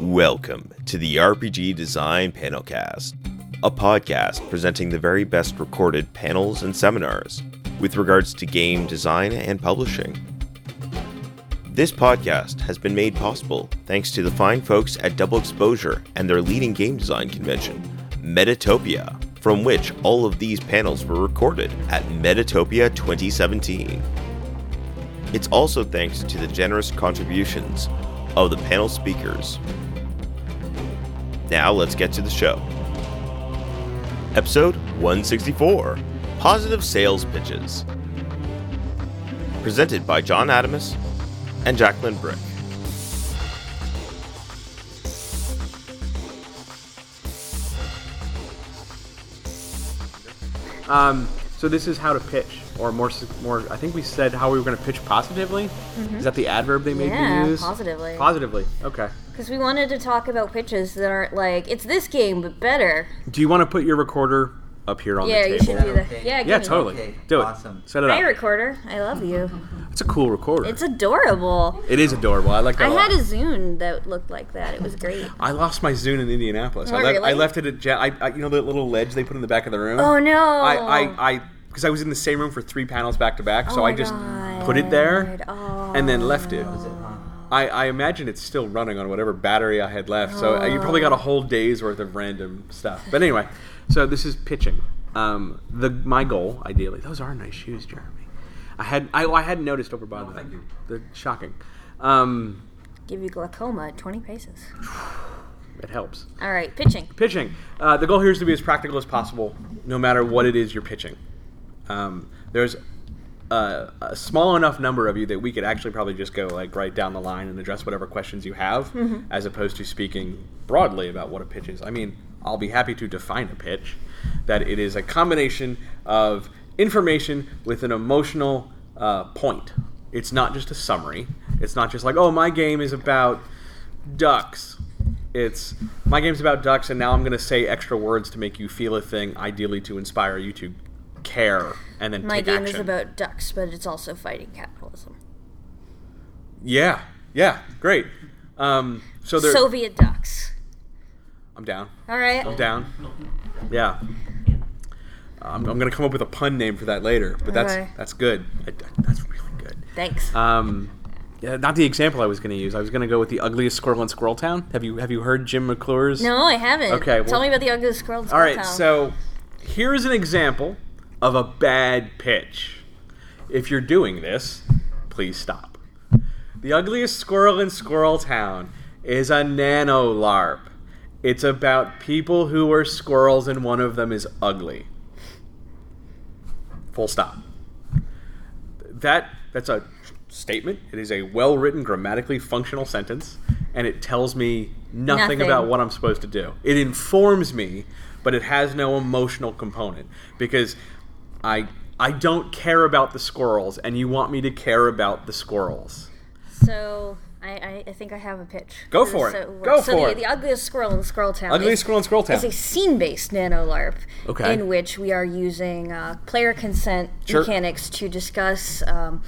Welcome to the RPG Design Panelcast, a podcast presenting the very best recorded panels and seminars with regards to game design and publishing. This podcast has been made possible thanks to the fine folks at Double Exposure and their leading game design convention, Metatopia, from which all of these panels were recorded at Metatopia 2017. It's also thanks to the generous contributions of the panel speakers. Now let's get to the show. Episode 164 Positive Sales Pitches. Presented by John Adamus and Jacqueline Bryk. Um, so this is how to pitch, or more, more. I think we said how we were going to pitch positively. Mm-hmm. Is that the adverb they made Yeah, me use? positively. Positively. Okay. Because we wanted to talk about pitches that aren't like it's this game but better. Do you want to put your recorder up here on yeah, the you should do that. Okay. Yeah, give Yeah, me totally. Okay, Do it. awesome. Set it up. up. recorder. I love you. It's a cool recorder. It's adorable. it is adorable. I like that. I a lot. had a Zune that looked like that. It was great. I lost my Zune in Indianapolis. Oh, I, left, I left it at. Ja- I, I, you know the little ledge they put in the back of the room. Oh no! I, I, I, because I was in the same room for three panels back to back, so Oh I my just put it there God. and then left it. Was it on? I, I imagine it's still running on whatever battery I had left. So uh, you probably got a whole day's worth of random stuff. But anyway, so this is pitching. Um, the my goal, ideally, those are nice shoes, Jeremy. I had I, I hadn't noticed over by the thank you. They're shocking. Um, Give you glaucoma at 20 paces. it helps. All right, pitching. Pitching. Uh, the goal here is to be as practical as possible, no matter what it is you're pitching. Um, there's a, a small enough number of you that we could actually probably just go like right down the line and address whatever questions you have, as opposed to speaking broadly about what a pitch is. I mean, I'll be happy to define a pitch. That it is a combination of information with an emotional uh, point. It's not just a summary. It's not just like, oh, my game is about ducks. It's my game's about ducks, and now I'm going to say extra words to make you feel a thing, ideally to inspire you to care and then My game action. is about ducks, but it's also fighting capitalism. yeah, yeah, great. Um, so there, Soviet ducks. I'm down. All right. I'm down. Yeah. I'm, I'm going to come up with a pun name for that later, but that's Okay. that's good. I, that's really good. Thanks. Um, yeah, not the example I was going to use. I was going to go with the ugliest squirrel in Squirrel Town. Have you have you heard Jim McClure's? no, I haven't. Okay, Well, Tell me about the ugliest squirrel. in All right, Town. so here's an example of a bad pitch. If you're doing this, please stop. The ugliest squirrel in Squirrel Town is a nano LARP. It's about people who are squirrels and one of them is ugly. Full stop. That that's a statement. It is a well-written, grammatically functional sentence, and it tells me nothing, Nothing. about what I'm supposed to do. It informs me, but it has no emotional component because I I don't care about the squirrels, and you want me to care about the squirrels. So I, I, think I have a pitch. Go for it. So, Go so for the, it. The ugliest squirrel in Squirrel Town. Ugliest squirrel in Squirrel Town. is a scene-based nano LARP. Okay. In which we are using uh, player consent Sure. mechanics to discuss, um,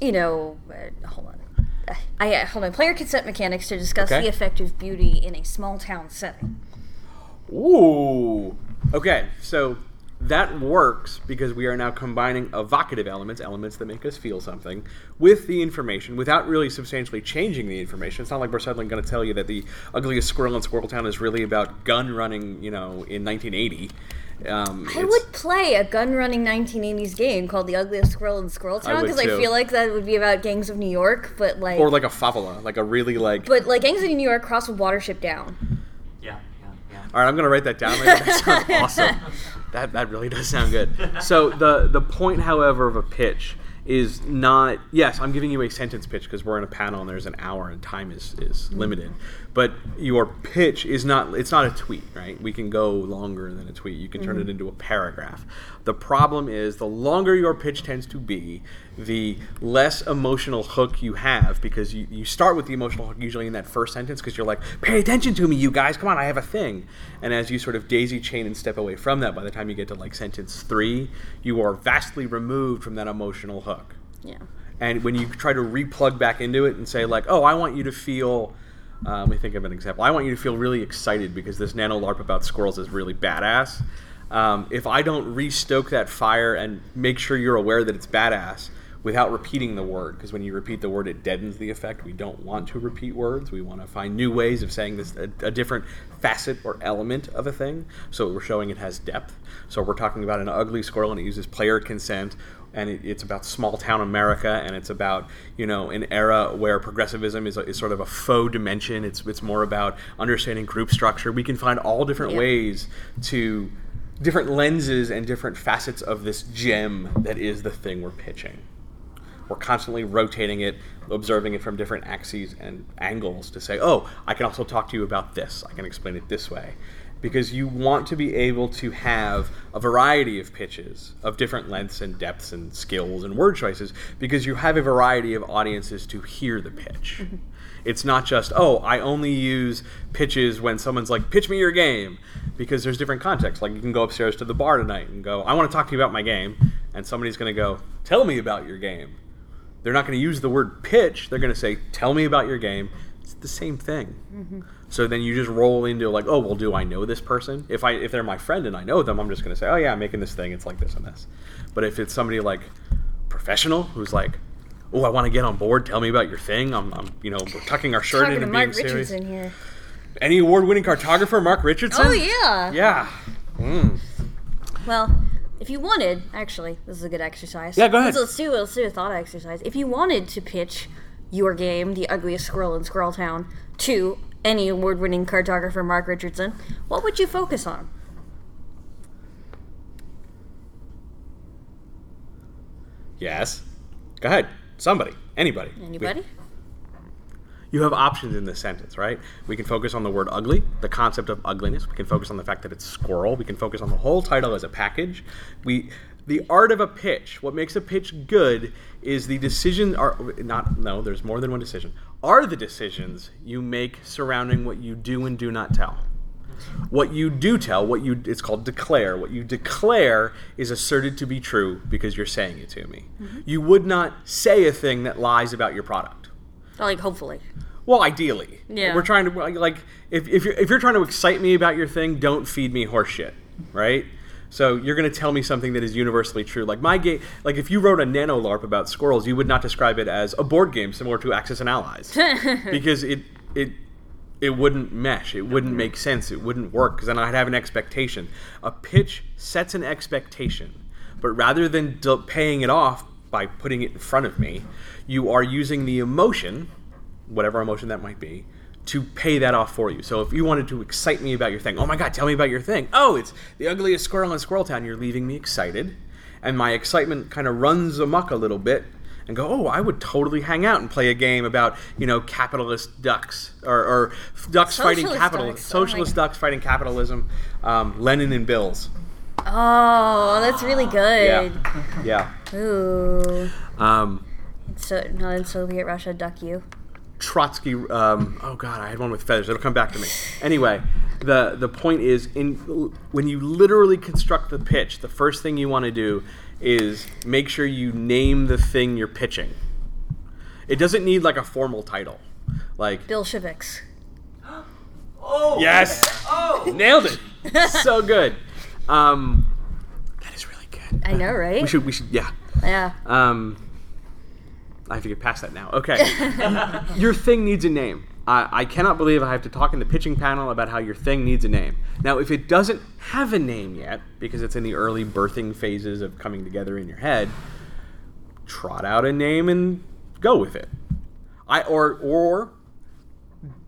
you know, uh, hold on. Uh, I, uh, hold on. Player consent mechanics to discuss Okay. the effect of beauty in a small town setting. Ooh. Okay, so that works because we are now combining evocative elements, elements that make us feel something, with the information without really substantially changing the information. It's not like we're suddenly going to tell you that the ugliest squirrel in Squirrel Town is really about gun running, you know, in 1980. Um, I would play a gun-running 1980s game called The Ugliest Squirrel in Squirrel Town because I, too. feel like that would be about gangs of New York, but like, or like a favela, like a really like. but like gangs of New York cross with Watership Down. All right, I'm gonna write that down. Later. That sounds awesome. That that really does sound good. So the the point, however, of a pitch is not. Yes, I'm giving you a sentence pitch because we're in a panel and there's an hour and time is is mm-hmm. limited. But your pitch is not. It's not a tweet, right? We can go longer than a tweet. You can turn it mm-hmm. into a paragraph. The problem is the longer your pitch tends to be, the less emotional hook you have because you, you start with the emotional hook usually in that first sentence because you're like, pay attention to me, you guys, come on, I have a thing. And as you sort of daisy chain and step away from that, by the time you get to like sentence three, you are vastly removed from that emotional hook. Yeah. And when you try to replug back into it and say, like, oh, I want you to feel Uh, let me think of an example. I want you to feel really excited because this nano LARP about squirrels is really badass. Um, if I don't restoke that fire and make sure you're aware that it's badass without repeating the word, because when you repeat the word, it deadens the effect. We don't want to repeat words. We want to find new ways of saying this, a, a different facet or element of a thing. So we're showing it has depth. So we're talking about an ugly squirrel and it uses player consent and it, it's about small town America, and it's about you know an era where progressivism is, a, is sort of a faux dimension. It's it's more about understanding group structure. We can find all different Yeah. ways to different lenses and different facets of this gem that is the thing we're pitching. We're constantly rotating it, observing it from different axes and angles to say, oh, I can also talk to you about this. I can explain it this way. Because you want to be able to have a variety of pitches of different lengths and depths and skills and word choices because you have a variety of audiences to hear the pitch. Mm-hmm. It's not just, oh, I only use pitches when someone's like, pitch me your game. Because there's different contexts. Like, you can go upstairs to the bar tonight and go, I want to talk to you about my game. And somebody's going to go, tell me about your game. They're not going to use the word pitch. They're going to say, tell me about your game. It's the same thing. So then you just roll into like, oh, well, do I know this person? If I if they're my friend and I know them, I'm just going to say, oh yeah, I'm making this thing. It's like this and this. But if it's somebody like professional who's like, oh, I want to get on board. Tell me about your thing. I'm, I'm you know, we're tucking our shirt Talking into to being Mark serious. Richardson here. Any award-winning cartographer, Mark Richardson? Oh yeah. Yeah. Mm. Well, if you wanted, actually, this is a good exercise. Yeah, go ahead. Let's, let's do let's do a thought exercise. If you wanted to pitch your game, The Ugliest Squirrel in Squirrel Town, to any award-winning cartographer Mark Richardson, what would you focus on? Yes. Go ahead. Somebody. Anybody. Anybody? You have options in this sentence, right? We can focus on the word ugly, the concept of ugliness. We can focus on the fact that it's squirrel. We can focus on the whole title as a package. We the art of a pitch. What makes a pitch good is the decision are not no, there's more than one decision. Are the decisions you make surrounding what you do and do not tell. What you do tell, what you it's called declare. What you declare is asserted to be true because you're saying it to me. Mm-hmm. You would not say a thing that lies about your product. Like, hopefully. Well, ideally, Yeah. We're trying to like if, if you're if you're trying to excite me about your thing, don't feed me horse shit, right? So you're going to tell me something that is universally true. Like my game, like if you wrote a nano LARP about squirrels, you would not describe it as a board game similar to Axis and Allies, because it it it wouldn't mesh. It wouldn't make sense. It wouldn't work because then I'd have an expectation. A pitch sets an expectation, but rather than d- paying it off by putting it in front of me, you are using the emotion, whatever emotion that might be, to pay that off for you. So if you wanted to excite me about your thing, oh my god, tell me about your thing. Oh, it's the ugliest squirrel in Squirrel Town. You're leaving me excited, and my excitement kind of runs amok a little bit. And go, oh, I would totally hang out and play a game about, you know, capitalist ducks or, or ducks fighting Socialist capitalism, ducks. Oh socialist God. ducks fighting capitalism, um, Lenin and Bills. Oh, that's really good. Yeah. yeah. Ooh. Um, So, not in Soviet Russia, duck you. Trotsky. Um, oh God, I had one with feathers. It'll come back to me. Anyway, the the point is, in when you literally construct the pitch, the first thing you want to do is make sure you name the thing you're pitching. It doesn't need like a formal title, like Bill Shivix. Oh. yes, Oh. nailed it, so good. Um, that is really good. I know, right? We should we should yeah. Yeah. Um, I have to get past that now. Okay. your thing needs a name. I, I cannot believe I have to talk in the pitching panel about how your thing needs a name. Now, if it doesn't have a name yet, because it's in the early birthing phases of coming together in your head, trot out a name and go with it. I or or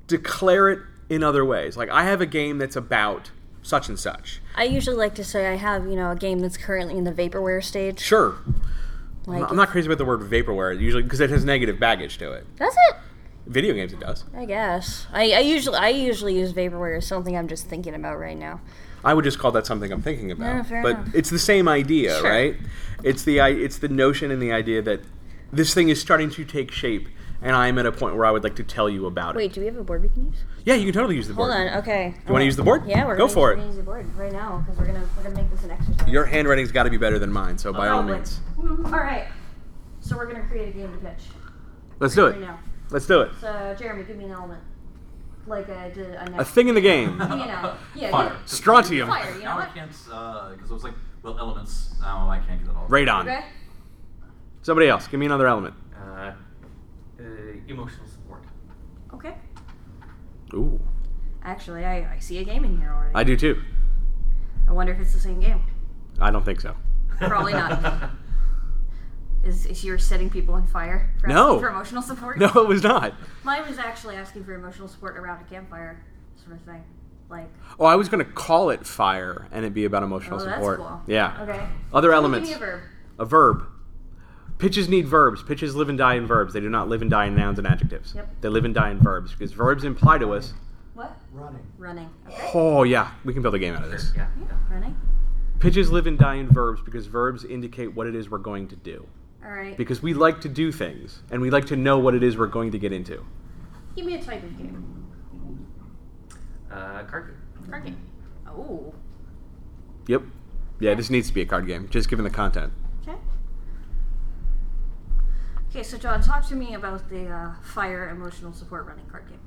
declare it in other ways. Like I have a game that's about such and such. I usually like to say I have, you know, a game that's currently in the vaporware stage. Sure. Like, I'm not crazy about the word vaporware usually because it has negative baggage to it. Does it? Video games, it does. I guess. I, I usually I usually use vaporware as something I'm just thinking about right now. I would just call that something I'm thinking about. But enough. it's the same idea, Sure. right? It's the it's the notion and the idea that this thing is starting to take shape, and I'm at a point where I would like to tell you about it. Wait, do we have a board we can use? Yeah, you can totally use the board. Hold on. Okay. You want to use the board? Yeah, we're go gonna for use, it. We're gonna use the board right now because we're gonna we're gonna make this an exercise. Your handwriting's got to be better than mine, so by oh, all Probably. means, All right. So we're gonna create a game to pitch let's do right it. now. Let's do it. So Jeremy, give me an element. like a a, A thing in the game. You know, yeah, Fire. yeah. Strontium. Fire. You know Now I what? can't, uh, because I was like, well, elements. Now I can't get it all. Radon. Okay. Somebody else. Give me another element. Uh, emotional support. Okay. Ooh. Actually, I, I see a game in here already. I do too. I wonder if it's the same game. I don't think so. Probably not. Is, is yours setting people on fire for No. for emotional support? No, it was not. Mine was actually asking for emotional support around a campfire sort of thing. Like, Oh, I was going to call it fire and it'd be about emotional oh, that's support. cool. Yeah. Okay. Other So elements. Give me a verb. A verb. Pitches need verbs. Pitches live and die in verbs. They do not live and die in nouns and adjectives. Yep. They live and die in verbs because verbs imply to us. What? Running. Running. Okay. Oh yeah, we can build a game out of this. Yeah. Running. Pitches live and die in verbs because verbs indicate what it is we're going to do. All right. Because we like to do things and we like to know what it is we're going to get into. Give me a type of game. Uh, card game. Card game. Oh. Yep. Yeah, this needs to be a card game, just given the content. Okay. So John, talk to me about the uh, fire emotional support running card game.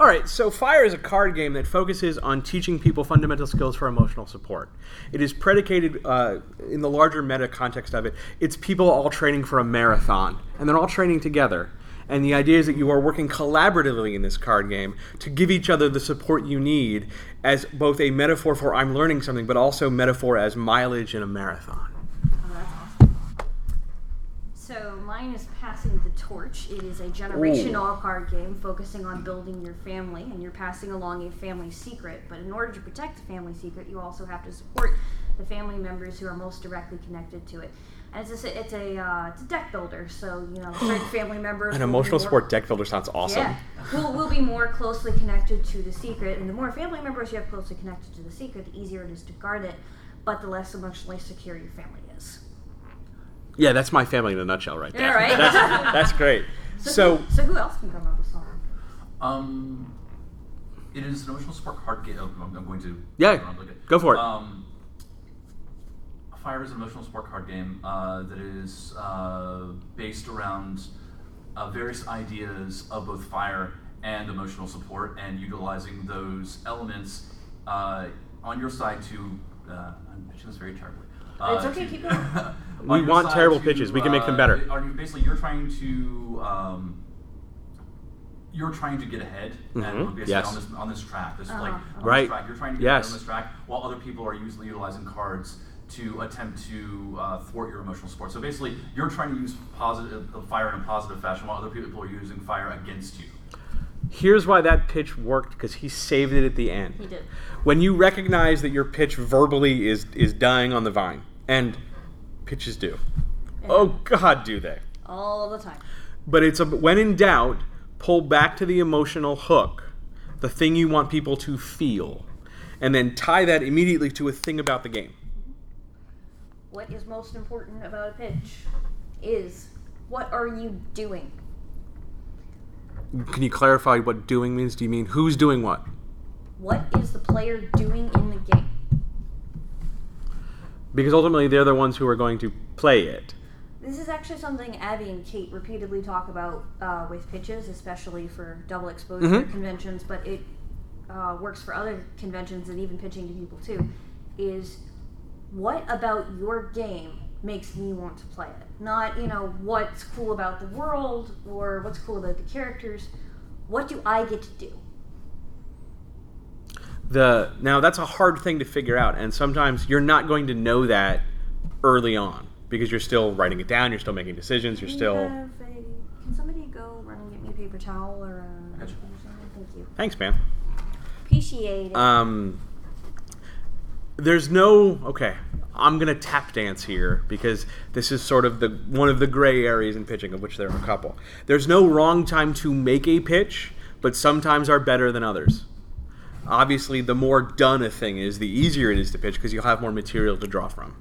All right, so Fire is a card game that focuses on teaching people fundamental skills for emotional support. It is predicated uh, in the larger meta context of it. It's people all training for a marathon, and they're all training together. And the idea is that you are working collaboratively in this card game to give each other the support you need as both a metaphor for I'm learning something, but also metaphor as mileage in a marathon. So mine is passing the torch. It is a generational card game focusing on building your family, and you're passing along a family secret. But in order to protect the family secret, you also have to support the family members who are most directly connected to it. And it's a, it's a, uh, it's a deck builder, so you know certain family members. An emotional more- support deck builder sounds awesome. Yeah, we'll, we'll be more closely connected to the secret, and the more family members you have closely connected to the secret, the easier it is to guard it, but the less emotionally secure your family. Yeah, that's my family in a nutshell right there. Yeah, right? That's, that's great. So, who, so who else can come up with something? Um, it is an emotional support card game. I'm, I'm going to. Yeah, I'll look at- go for it. Um, Fire is an emotional support card game uh, that is uh, based around uh, various ideas of both fire and emotional support, and utilizing those elements uh, on your side to. Uh, I'm pitching this very terribly. Uh, It's okay, to- keep going. on We want terrible to, pitches. We can make them uh, better. Are you basically you're trying to um, you're trying to get ahead Mhm, and basically yes. on this on this track. This Uh-huh, like on Right. this track. You're trying to get Yes. ahead on this track while other people are usually utilizing cards to attempt to uh, thwart your emotional support. So basically, you're trying to use positive uh, fire in a positive fashion while other people are using fire against you. here's why that pitch worked because he saved it at the end. He did. When you recognize that your pitch verbally is is dying on the vine, and pitches do. Oh God, do they? All the time. But it's a, when in doubt, pull back to the emotional hook, the thing you want people to feel, and then tie that immediately to a thing about the game. What is most important about a pitch is what are you doing? Can you clarify what doing means? Do you mean who's doing what? What is the player doing in? Because ultimately they're the ones who are going to play it. This is actually something Abby and Kate repeatedly talk about uh, with pitches, especially for double exposure Mhm. conventions, but it uh, works for other conventions and even pitching to people too. Is what about your game makes me want to play it? Not, you know, what's cool about the world or what's cool about the characters. What do I get to do? The now that's a hard thing to figure out, and sometimes you're not going to know that early on because you're still writing it down, you're still making decisions, you're Do still. have a- can somebody go run and get me a paper towel or a. Gotcha. Thank you. Thanks, man. Appreciate it. Um, there's no okay. I'm gonna tap dance here because this is sort of the one of the gray areas in pitching, of which there are a couple. There's no wrong time to make a pitch, but sometimes are better than others. Obviously, the more done a thing is, the easier it is to pitch because you'll have more material to draw from.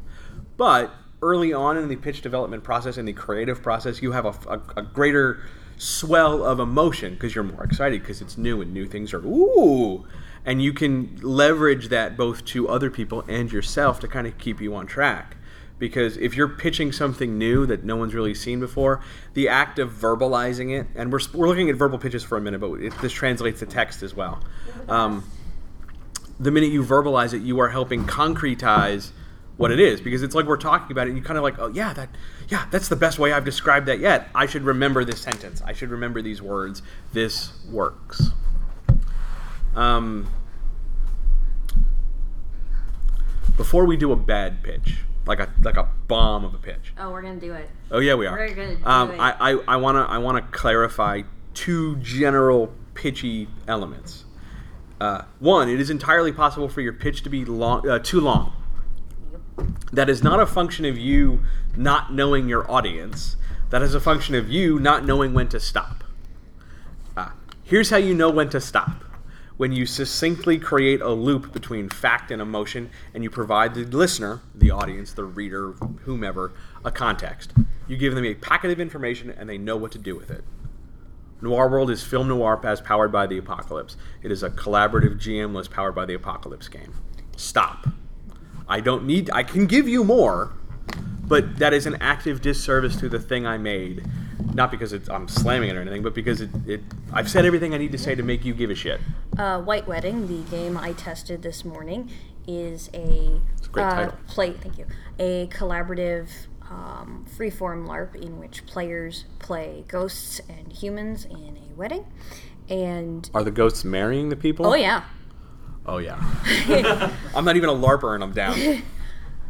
But early on in the pitch development process, and the creative process, you have a, a, a greater swell of emotion because you're more excited because it's new and new things are ooh, and you can leverage that both to other people and yourself to kind of keep you on track. Because if you're pitching something new that no one's really seen before, the act of verbalizing it, and we're, we're looking at verbal pitches for a minute, but it, this translates to text as well. Um, the minute you verbalize it, you are helping concretize what it is because it's like we're talking about it and you kind of like oh yeah that yeah that's the best way i've described that yet. I should remember this sentence. I should remember these words. This works. Um, before we do a bad pitch like a like a bomb of a pitch Oh, we're gonna do it. oh yeah we are We're gonna do um, it. I, I, I want to I want to clarify two general pitchy elements uh, one it is entirely possible for your pitch to be long uh, too long that is not a function of you not knowing your audience. That is a function of you not knowing when to stop. Ah, here's how you know when to stop. When you succinctly create a loop between fact and emotion, and you provide the listener, the audience, the reader, whomever, a context. You give them a packet of information, and they know what to do with it. Noir World is film noir as powered by the apocalypse. It is a collaborative GM-less powered by the apocalypse game. Stop. I don't need. I can give you more, but that is an active disservice to the thing I made. Not because it's, I'm slamming it or anything, but because it, it. I've said everything I need to say to make you give a shit. Uh, White Wedding, the game I tested this morning, is a, a great uh, title. play. Thank you. A collaborative um, freeform LARP in which players play ghosts and humans in a wedding, and Are the ghosts marrying the people? oh yeah, Oh yeah. I'm not even a larper, and I'm down.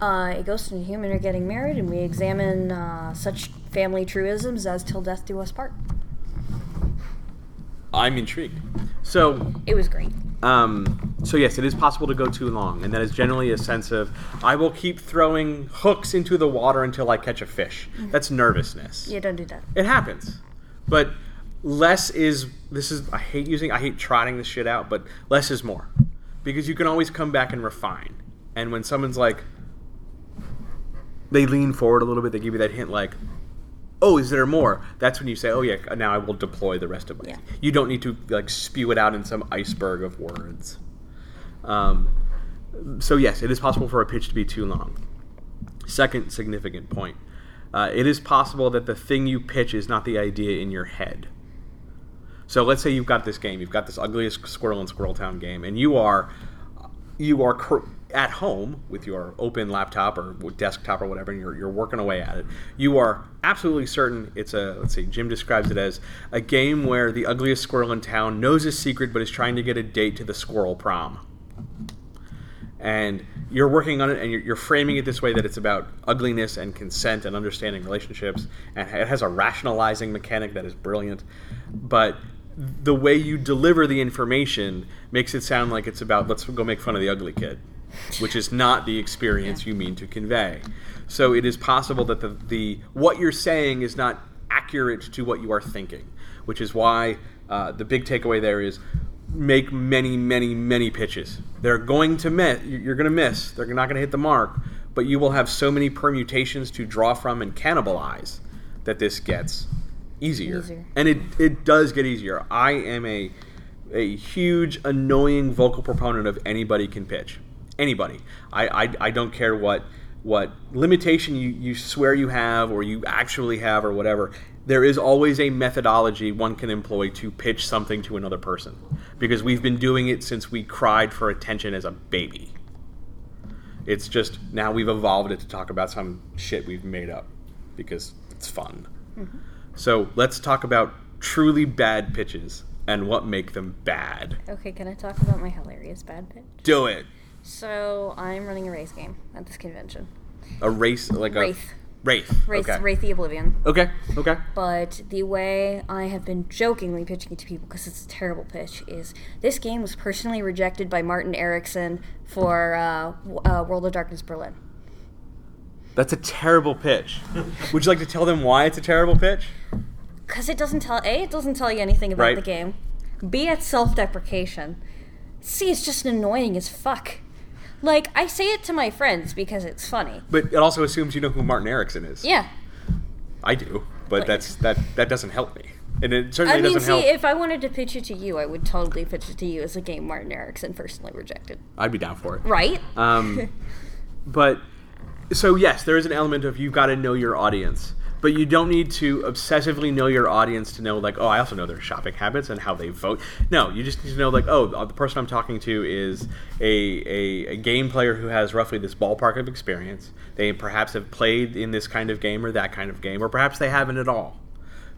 uh, a ghost and a human are getting married, and we examine uh, such family truisms as "till death do us part." I'm intrigued. So It was great. Um, so yes, it is possible to go too long, and that is generally a sense of I will keep throwing hooks into the water until I catch a fish. That's nervousness. Yeah, don't do that. It happens, but less is this is I hate using I hate trotting this shit out, but less is more because you can always come back and refine. And when someone's like, they lean forward a little bit, they give you that hint like. Oh, is there more? That's when you say, "Oh yeah, now I will deploy the rest of my." Yeah. You don't need to like spew it out in some iceberg of words. Um, so yes, it is possible for a pitch to be too long. Second significant point: uh, it is possible that the thing you pitch is not the idea in your head. So let's say you've got this game, you've got this ugliest squirrel in Squirrel Town game, and you are you are cr- at home with your open laptop or desktop or whatever, and you're, you're working away at it. You are absolutely certain it's a let's see. Jim describes it as a game where the ugliest squirrel in town knows his secret, but is trying to get a date to the squirrel prom and you're working on it and you're, you're framing it this way that it's about ugliness and consent and understanding relationships and it has a rationalizing mechanic that is brilliant but the way you deliver the information makes it sound like it's about let's go make fun of the ugly kid which is not the experience you mean to convey so it is possible that the, the what you're saying is not accurate to what you are thinking which is why uh, the big takeaway there is make many, many, many pitches. They're going to miss. You're going to miss. They're not going to hit the mark. But you will have so many permutations to draw from and cannibalize that this gets easier. Easier. And it, it does get easier. I am a a huge annoying vocal proponent of anybody can pitch. Anybody. I, I, I don't care what what limitation you, you swear you have or you actually have or whatever. There is always a methodology one can employ to pitch something to another person. Because we've been doing it since we cried for attention as a baby. It's just now we've evolved it to talk about some shit we've made up because it's fun. Mm-hmm. So let's talk about truly bad pitches and what make them bad. Okay, can I talk about my hilarious bad pitch? Do it. So I'm running a race game at this convention. A race like a Wraith. Wraith. Wraith, okay. Wraith the Oblivion. Okay. Okay. But the way I have been jokingly pitching it to people, because it's a terrible pitch, is this game was personally rejected by Martin Ericsson for uh, uh, World of Darkness Berlin. That's a terrible pitch. Would you like to tell them why it's a terrible pitch? Because it doesn't tell A, it doesn't tell you anything about Right. the game. B, it's self deprecation. C, it's just annoying as fuck. Like, I say it to my friends because it's funny. But it also assumes you know who Martin Ericsson is. Yeah. I do, but that's that that doesn't help me. And it I certainly mean, doesn't see, help. if I wanted to pitch it to you, I would totally pitch it to you as a game Martin Ericsson personally rejected. I'd be down for it. Right? Um, but so yes, there is an element of you've got to know your audience, but you don't need to obsessively know your audience to know like, oh, I also know their shopping habits and how they vote. No, you just need to know like, oh, the person I'm talking to is a, a, a game player who has roughly this ballpark of experience. They perhaps have played in this kind of game or that kind of game, or perhaps they haven't at all.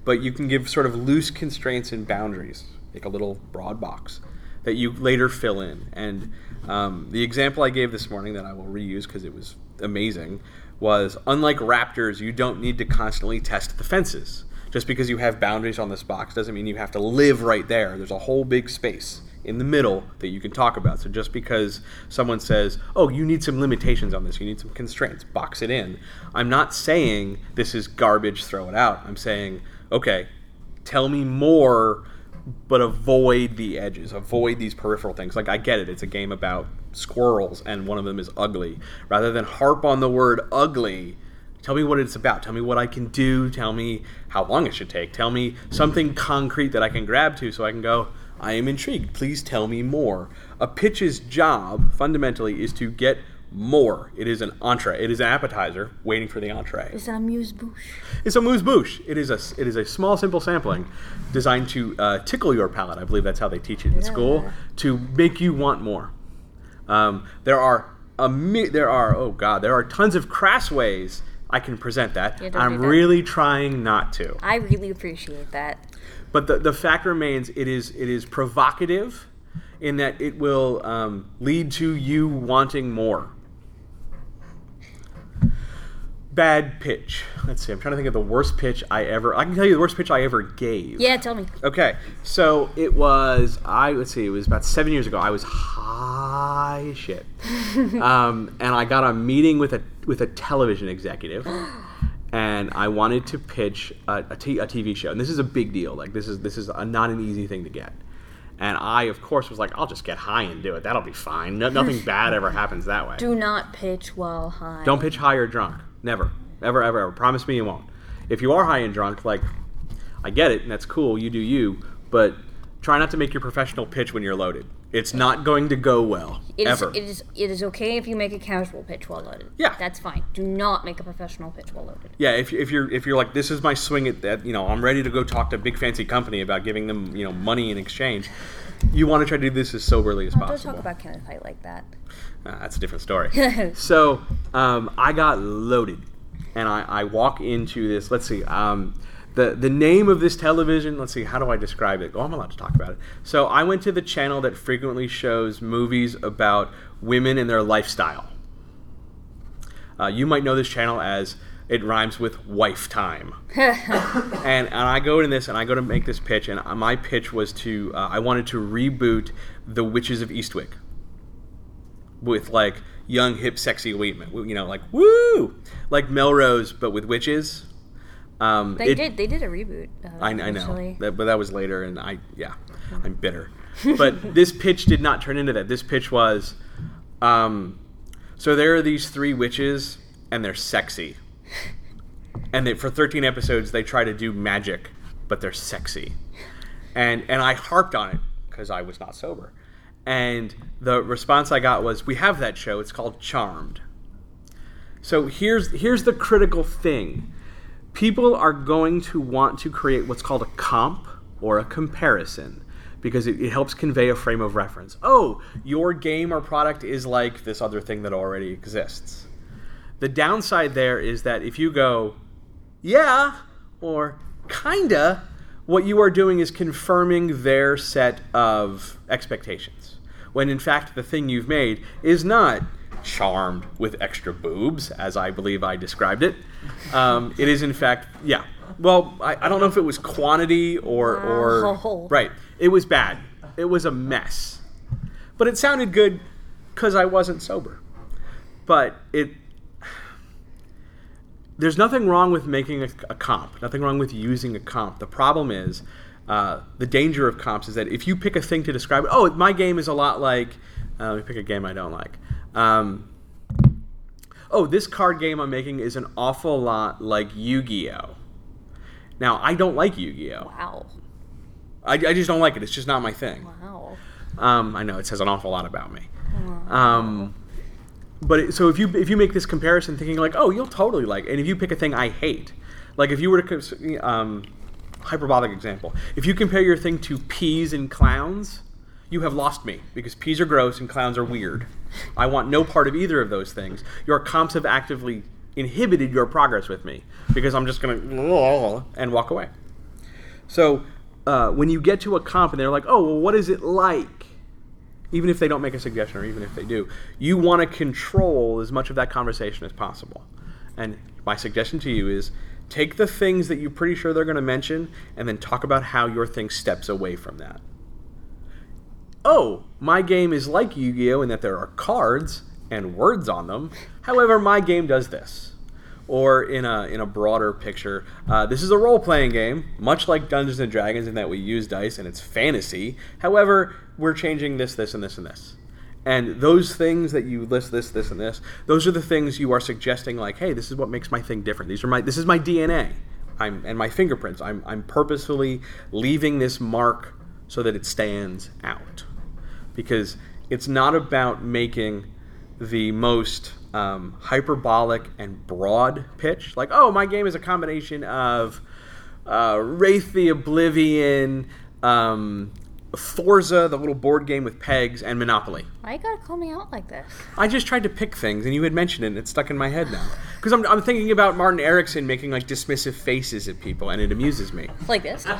But you can give sort of loose constraints and boundaries, like a little broad box that you later fill in. And um, the example I gave this morning that I will reuse because it was amazing was unlike raptors, you don't need to constantly test the fences. Just because you have boundaries on this box doesn't mean you have to live right there. There's a whole big space in the middle that you can talk about. So just because someone says, "Oh, you need some limitations on this, you need some constraints," box it in. I'm not saying this is garbage, throw it out. I'm saying, "Okay, tell me more but avoid the edges, avoid these peripheral things. Like I get it, it's a game about squirrels and one of them is ugly. Rather than harp on the word ugly, tell me what it's about. Tell me what I can do, tell me how long it should take. Tell me something concrete that I can grab to so I can go, I am intrigued. Please tell me more. A pitch's job fundamentally is to get more. It is an entree. It is an appetizer waiting for the entree. It's an amuse bouche. It's a mousse bouche. It is a it is a small, simple sampling designed to uh, tickle your palate. I believe that's how they teach it in school to make you want more. Um, there are a mi- there are oh god there are tons of crass ways I can present that. Yeah, I'm that. really trying not to. I really appreciate that. But the, the fact remains, it is it is provocative, in that it will um, lead to you wanting more. Bad pitch. Let's see. I'm trying to think of the worst pitch I ever. I can tell you the worst pitch I ever gave. Yeah, tell me. Okay, so it was I let's see, it was about seven years ago. I was high as shit, um, and I got a meeting with a with a television executive, and I wanted to pitch a, a, t- a TV show, and this is a big deal. Like this is this is a, not an easy thing to get, and I of course was like, I'll just get high and do it. That'll be fine. No, nothing bad ever happens that way. Do not pitch while high. Don't pitch high or drunk. Never. Ever, ever, ever. Promise me you won't. If you are high and drunk, like, I get it, and that's cool, you do you, but try not to make your professional pitch when you're loaded. It's not going to go well. It is, ever. it is it is okay if you make a casual pitch while loaded. Yeah. That's fine. Do not make a professional pitch while loaded. yeah, if, if you're if you're like this is my swing at that, you know, I'm ready to go talk to a big fancy company about giving them, you know, money in exchange. You want to try to do this as soberly as Oh, don't possible. talk about Kenneth Hite like that. Uh, that's a different story. so um, I got loaded, and I, I walk into this. Let's see. Um, the, the name of this television, let's see, how do I describe it? Oh, I'm allowed to talk about it. So I went to the channel that frequently shows movies about women and their lifestyle. Uh, you might know this channel as it rhymes with wife time. and, and I go in this and I go to make this pitch, and my pitch was to, uh, I wanted to reboot The Witches of Eastwick with like young, hip, sexy women. You know, like woo, like Melrose, but with witches. Um, They it- did they did a reboot. Uh, I, I know, that, but that was later, and I yeah, I'm bitter. but this pitch did not turn into that. This pitch was, um, so there are these three witches, and they're sexy, and they, for 13 episodes they try to do magic, but they're sexy, and and I harped on it because I was not sober, and the response I got was, "We have that show. It's called Charmed." So here's here's the critical thing people are going to want to create what's called a comp or a comparison because it, it helps convey a frame of reference. Oh, your game or product is like this other thing that already exists. The downside there is that if you go, yeah, or kinda, what you are doing is confirming their set of expectations. When in fact, the thing you've made is not charmed with extra boobs, as I believe I described it. Um, it is in fact, yeah. Well, I, I don't know if it was quantity or, or Wow. right. It was bad. It was a mess. But it sounded good because I wasn't sober. But it there's nothing wrong with making a, a comp. Nothing wrong with using a comp. The problem is uh, the danger of comps is that if you pick a thing to describe it, oh, my game is a lot like. Uh, let me pick a game I don't like. Um, oh, this card game I'm making is an awful lot like Yu-Gi-Oh. Now I don't like Yu-Gi-Oh. Wow. I, I just don't like it. It's just not my thing. Wow. Um, I know it says an awful lot about me. Um, but it, so if you if you make this comparison, thinking like, oh, you'll totally like, and if you pick a thing I hate, like if you were to um, hyperbolic example, if you compare your thing to peas and clowns, you have lost me because peas are gross and clowns are weird. I want no part of either of those things. Your comps have actively inhibited your progress with me because I'm just gonna and walk away. So uh, when you get to a comp and they're like, oh, well, what is it like? Even if they don't make a suggestion, or even if they do, you want to control as much of that conversation as possible. And my suggestion to you is take the things that you're pretty sure they're going to mention and then talk about how your thing steps away from that. Oh, my game is like Yu Gi Oh! in that there are cards and words on them. However, my game does this. Or in a in a broader picture, uh, this is a role playing game, much like Dungeons and Dragons, in that we use dice and it's fantasy. However, we're changing this, this, and this, and this. And those things that you list, this, this, and this, those are the things you are suggesting. Like, hey, this is what makes my thing different. These are my, this is my DNA, I'm and my fingerprints. I'm, I'm purposefully leaving this mark so that it stands out, because it's not about making the most um, hyperbolic and broad pitch. Like, oh, my game is a combination of uh, Wraith the Oblivion, um, Forza, the little board game with pegs, and Monopoly. Why you gotta call me out like this? I just tried to pick things, and you had mentioned it, and it's stuck in my head now. Because I'm, I'm thinking about Martin Ericsson making like dismissive faces at people, and it amuses me. Like this?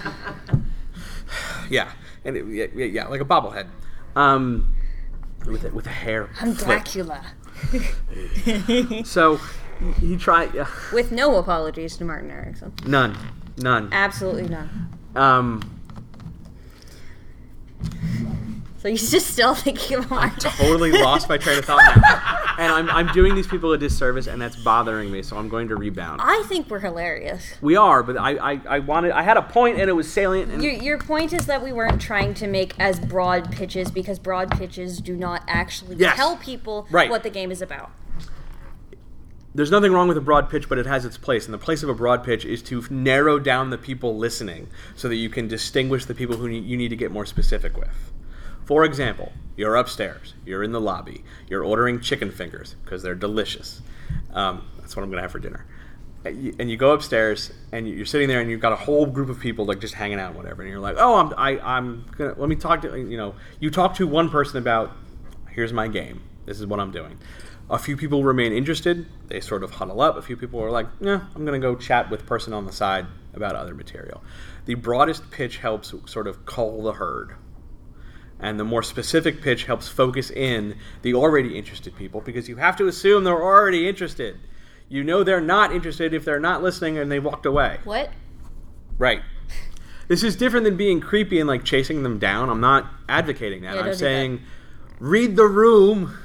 Yeah, and it, yeah, yeah, like a bobblehead, um, with a, with a hair. I'm flip. Dracula. So he tried. Yeah, With no apologies to Martin Ericsson. none, none. Absolutely none. Um, So you're just still thinking of Martin. totally lost my train of thought now, and I'm I'm doing these people a disservice, and that's bothering me. So I'm going to rebound. I think we're hilarious. We are, but I, I, I wanted I had a point and it was salient and Your, your point is that we weren't trying to make as broad pitches because broad pitches do not actually Yes. tell people Right. what the game is about. There's nothing wrong with a broad pitch, but it has its place. And the place of a broad pitch is to narrow down the people listening so that you can distinguish the people who you need to get more specific with. For example, you're upstairs, you're in the lobby, you're ordering chicken fingers because they're delicious. Um, that's what I'm going to have for dinner. And you, go upstairs and you're sitting there and you've got a whole group of people like just hanging out whatever and you're like oh I'm I, I'm gonna let me talk to you know you talk to one person about here's my game this is what I'm doing a few people remain interested they sort of huddle up a few people are like yeah I'm gonna go chat with person on the side about other material the broadest pitch helps sort of cull the herd and the more specific pitch helps focus in the already interested people because you have to assume they're already interested. You know they're not interested if they're not listening and they walked away. What? Right. This is different than being creepy and like chasing them down. I'm not advocating that. Yeah, I'm saying read the room,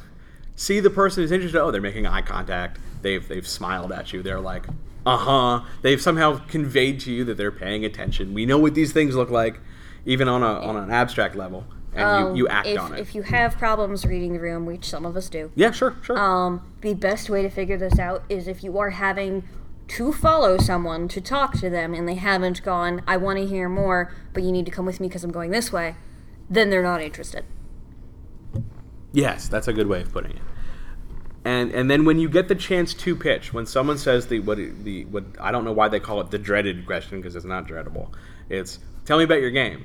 see the person who's interested. Oh, they're making eye contact. They've they've smiled at you. They're like, uh-huh. They've somehow conveyed to you that they're paying attention. We know what these things look like, even on a on an abstract level. And Um, you, you act if, on it. If you have problems reading the room, which some of us do, yeah, sure, sure. um, the best way to figure this out is if you are having to follow someone to talk to them and they haven't gone, I want to hear more, but you need to come with me because I'm going this way, then they're not interested. Yes, that's a good way of putting it. And and then when you get the chance to pitch, when someone says the what the what I don't know why they call it the dreaded question because it's not dreadable. It's tell me about your game.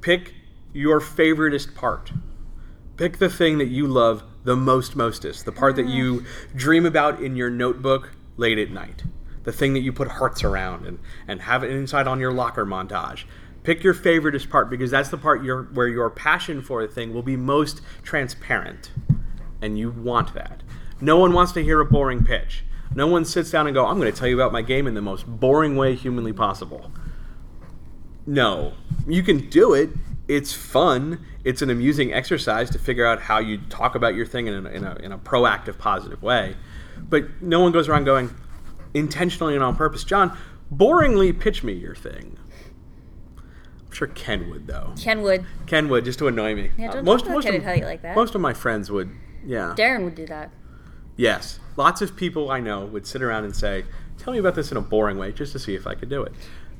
Pick your favoriteest part. Pick the thing that you love the most mostest, the part that you dream about in your notebook late at night. The thing that you put hearts around and, and have it inside on your locker montage. Pick your favoritist part because that's the part where your passion for the thing will be most transparent. And you want that. No one wants to hear a boring pitch. No one sits down and go, I'm going to tell you about my game in the most boring way humanly possible. No, you can do it. It's fun. It's an amusing exercise to figure out how you talk about your thing in a, in a, in a proactive, positive way. But no one goes around going, intentionally and on purpose, John, boringly pitch me your thing. Sure Ken would, though. Ken would. Ken would, just to annoy me. Yeah, don't most, talk about most, Ken of, you like that. most of my friends would, yeah. Darren would do that. Yes. Lots of people I know would sit around and say, Tell me about this in a boring way just to see if I could do it.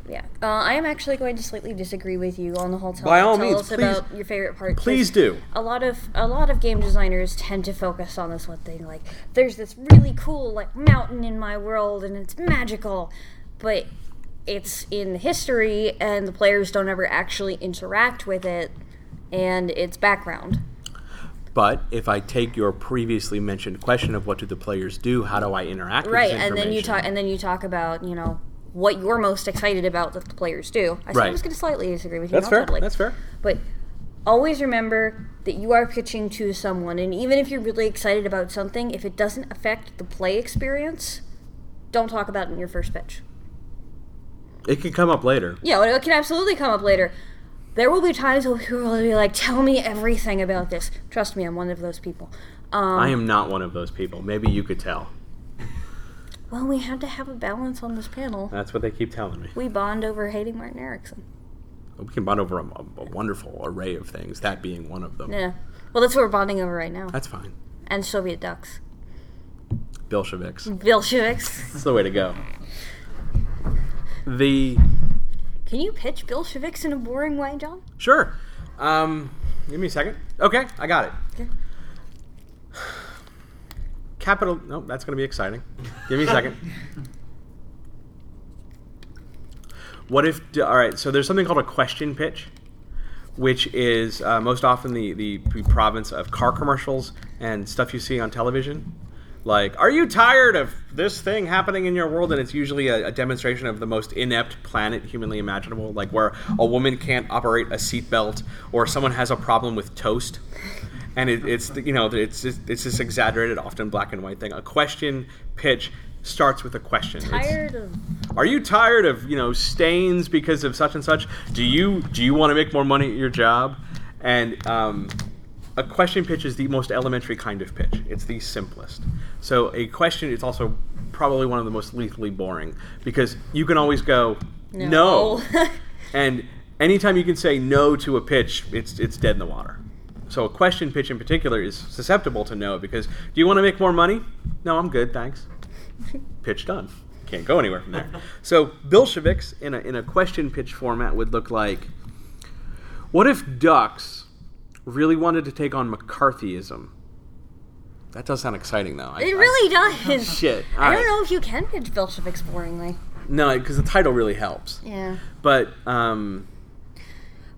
Yeah, uh, I am actually going to slightly disagree with you on the whole. Tell, By all tell means, us please- about your favorite part. Please do. A lot of a lot of game designers tend to focus on this one thing. Like, there's this really cool like mountain in my world, and it's magical, but it's in history, and the players don't ever actually interact with it, and its background. But if I take your previously mentioned question of what do the players do, how do I interact right with this and then you talk and then you talk about you know what you're most excited about that the players do i Right. was going to slightly disagree with you That's fair. totally. That's fair. but always remember that you are pitching to someone and even if you're really excited about something if it doesn't affect the play experience don't talk about it in your first pitch It can come up later. yeah it can absolutely come up later there will be times where people will be like tell me everything about this trust me i'm one of those people um, I am not one of those people. Maybe you could tell. well we had to have a balance on this panel That's what they keep telling me. we bond over hating Martin Ericsson We can bond over a, a wonderful array of things, that being one of them. Yeah. Well, that's what we're bonding over right now. That's fine. And Soviet ducks. Bolsheviks. Bolsheviks. That's the way to go. The Can you pitch Bolsheviks in a boring way, John? sure. Um, give me a second. Okay, I got it. Okay. Capital. No, that's going to be exciting. Give me a second. What if? All right. So there's something called a question pitch, which is uh, most often the, the province of car commercials and stuff you see on television. Like, are you tired of this thing happening in your world? And it's usually a, a demonstration of the most inept planet humanly imaginable, like where a woman can't operate a seatbelt or someone has a problem with toast and it, it's you know it's it's this exaggerated, often black and white thing. A question pitch starts with a question. Of. are you tired of you know stains because of such and such? Do you do you want to make more money at your job? And um, a question pitch is the most elementary kind of pitch. It's the simplest. So a question is also probably one of the most lethally boring because you can always go no, and anytime you can say no to a pitch, it's it's dead in the water. So a question pitch in particular is susceptible to no because do you want to make more money? No, I'm good, thanks. pitch done. Can't go anywhere from there. So Bolsheviks in a in a question pitch format would look like what if ducks really wanted to take on McCarthyism? That does sound exciting though. I- It I- really does. Shit. I All don't know if you can pitch Bolsheviks boringly. No, because the title really helps. Yeah. But um,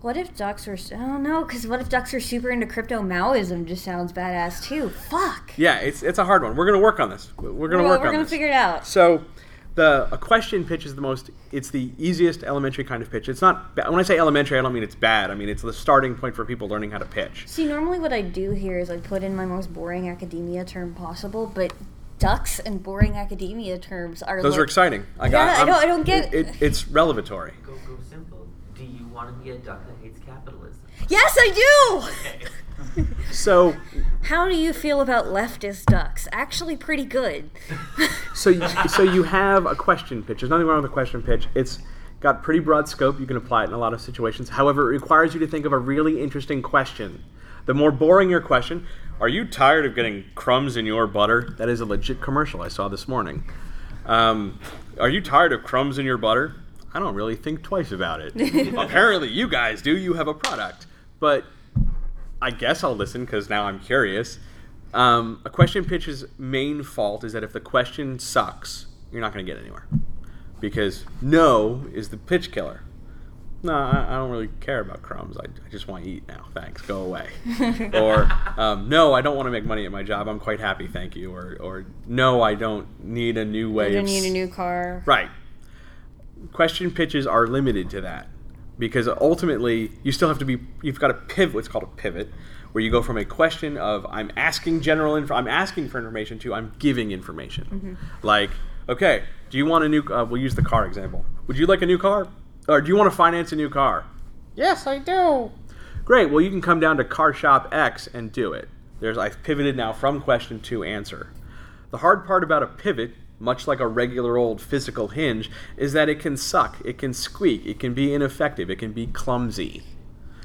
What if ducks were? I don't know, because what if ducks are super into crypto Maoism? Just sounds badass too. Fuck. yeah, it's it's a hard one. We're gonna work on this. We're gonna We're, work we're on gonna this. figure it out. So, the a question pitch is the most. It's the easiest elementary kind of pitch. It's not. ba- When I say elementary, I don't mean it's bad. I mean it's the starting point for people learning how to pitch. See, normally what I do here is I put in my most boring academia term possible, but ducks and boring academia terms are. Those like, are exciting. I got. I I'm- don't- I don't get- it. it it's revelatory. Go go simple. Do you want to be a duck that hates capitalism? Yes, I do. Okay. So, How do you feel about leftist ducks? Actually, pretty good. so you, so you have a question pitch. There's nothing wrong with a question pitch. It's got pretty broad scope. You can apply it in a lot of situations. However, it requires you to think of a really interesting question. The more boring your question, are you tired of getting crumbs in your butter? That is a legit commercial I saw this morning. Um, are you tired of crumbs in your butter? I don't really think twice about it. Apparently, you guys do. You have a product. But I guess I'll listen because now I'm curious. Um, a question pitch's main fault is that if the question sucks, you're not going to get anywhere. Because no is the pitch killer. No, I, I don't really care about crumbs. I, I just want to eat now. Thanks. Go away. or um, no, I don't want to make money at my job. I'm quite happy. Thank you. Or, or no, I don't need a new way You of need a s- new car. Right. Question pitches are limited to that because ultimately you still have to be you've got a pivot what's called a pivot where you go from a question of I'm asking general info I'm asking for information to I'm giving information. Like, okay, do you want a new uh, we'll use the car example. Would you like a new car? Or do you want to finance a new car? Yes, I do. Great. Well, you can come down to Car Shop X and do it. There's I've pivoted now from question to answer. The hard part about a pivot, much like a regular old physical hinge, is that it can suck, it can squeak, it can be ineffective, it can be clumsy.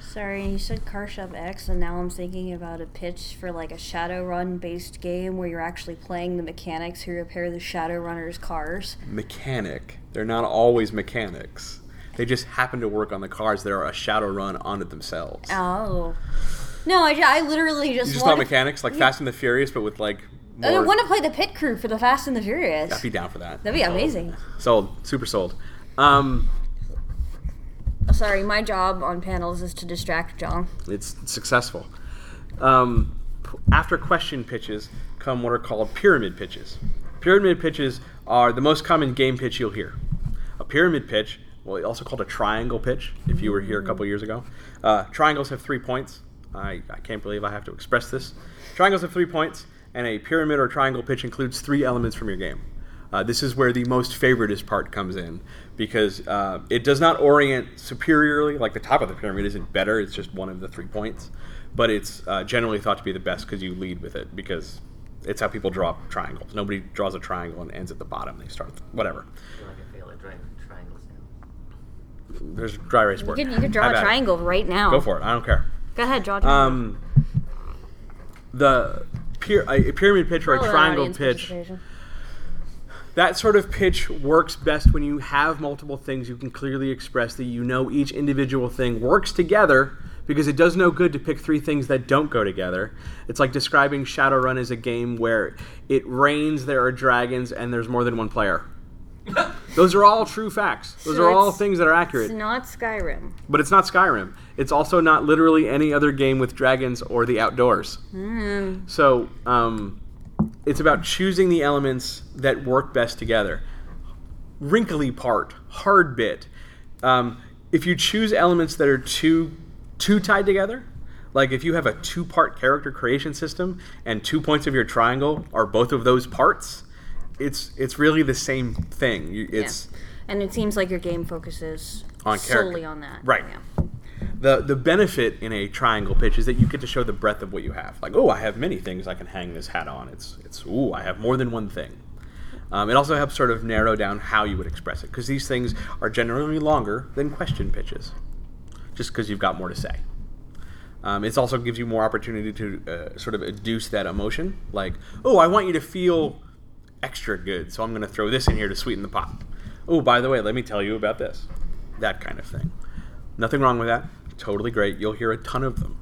Sorry, you said Car Shop X, and now I'm thinking about a pitch for like a Shadowrun based game where you're actually playing the mechanics who repair the Shadowrunner's cars. Mechanic. They're not always mechanics. They just happen to work on the cars that are a Shadowrun on onto themselves. Oh. No, I, I literally just, You just want thought mechanics like Yeah. Fast and the Furious, but with like. I want to play the pit crew for the Fast and the Furious. I'd be down for that. That'd be amazing. Sold, super sold. Um, Sorry, my job on panels is to distract John. it's successful. Um, p- after question pitches come what are called pyramid pitches. Pyramid pitches are the most common game pitch you'll hear. A pyramid pitch, well, also called a triangle pitch, if you were here a couple years ago. Uh, triangles have three points. I, I can't believe I have to express this. Triangles have three points, and a pyramid or triangle pitch includes three elements from your game. Uh, this is where the most favoritist part comes in because uh, it does not orient superiorly. Like the top of the pyramid isn't better; it's just one of the three points. But it's uh, generally thought to be the best because you lead with it because it's how people draw triangles. Nobody draws a triangle and ends at the bottom. They start whatever. I feel like I fail at drawing triangles now. There's dry erase You board. can, you can draw a at it. triangle right now. Go for it. I don't care. Go ahead, draw a triangle. Um, the a pyramid pitch or a triangle audience pitch participation. that sort of pitch works best when you have multiple things you can clearly express that you know each individual thing works together because it does no good to pick three things that don't go together. It's like describing Shadowrun as a game where it rains, there are dragons, and there's more than one player. Those are all true facts. Those So are all it's- things that are accurate. It's not Skyrim. But it's not Skyrim. It's also not literally any other game with dragons or the outdoors. So um, it's about choosing the elements that work best together. Wrinkly part, hard bit. Um, if you choose elements that are too too tied together, like if you have a two-part character creation system and two points of your triangle are both of those parts, it's it's really the same thing. You, it's yeah. And it seems like your game focuses On character. solely on that. Right. Yeah. the the benefit in a triangle pitch is that you get to show the breadth of what you have. Like, oh, I have many things I can hang this hat on. It's it's ooh, I have more than one thing. Um, it also helps sort of narrow down how you would express it because these things are generally longer than question pitches, just because you've got more to say. Um, it also gives you more opportunity to uh, sort of adduce that emotion, like, oh, I want you to feel extra good, so I'm going to throw this in here to sweeten the pot. Oh, by the way, let me tell you about this. That kind of thing. Nothing wrong with that. Totally great. You'll hear a ton of them.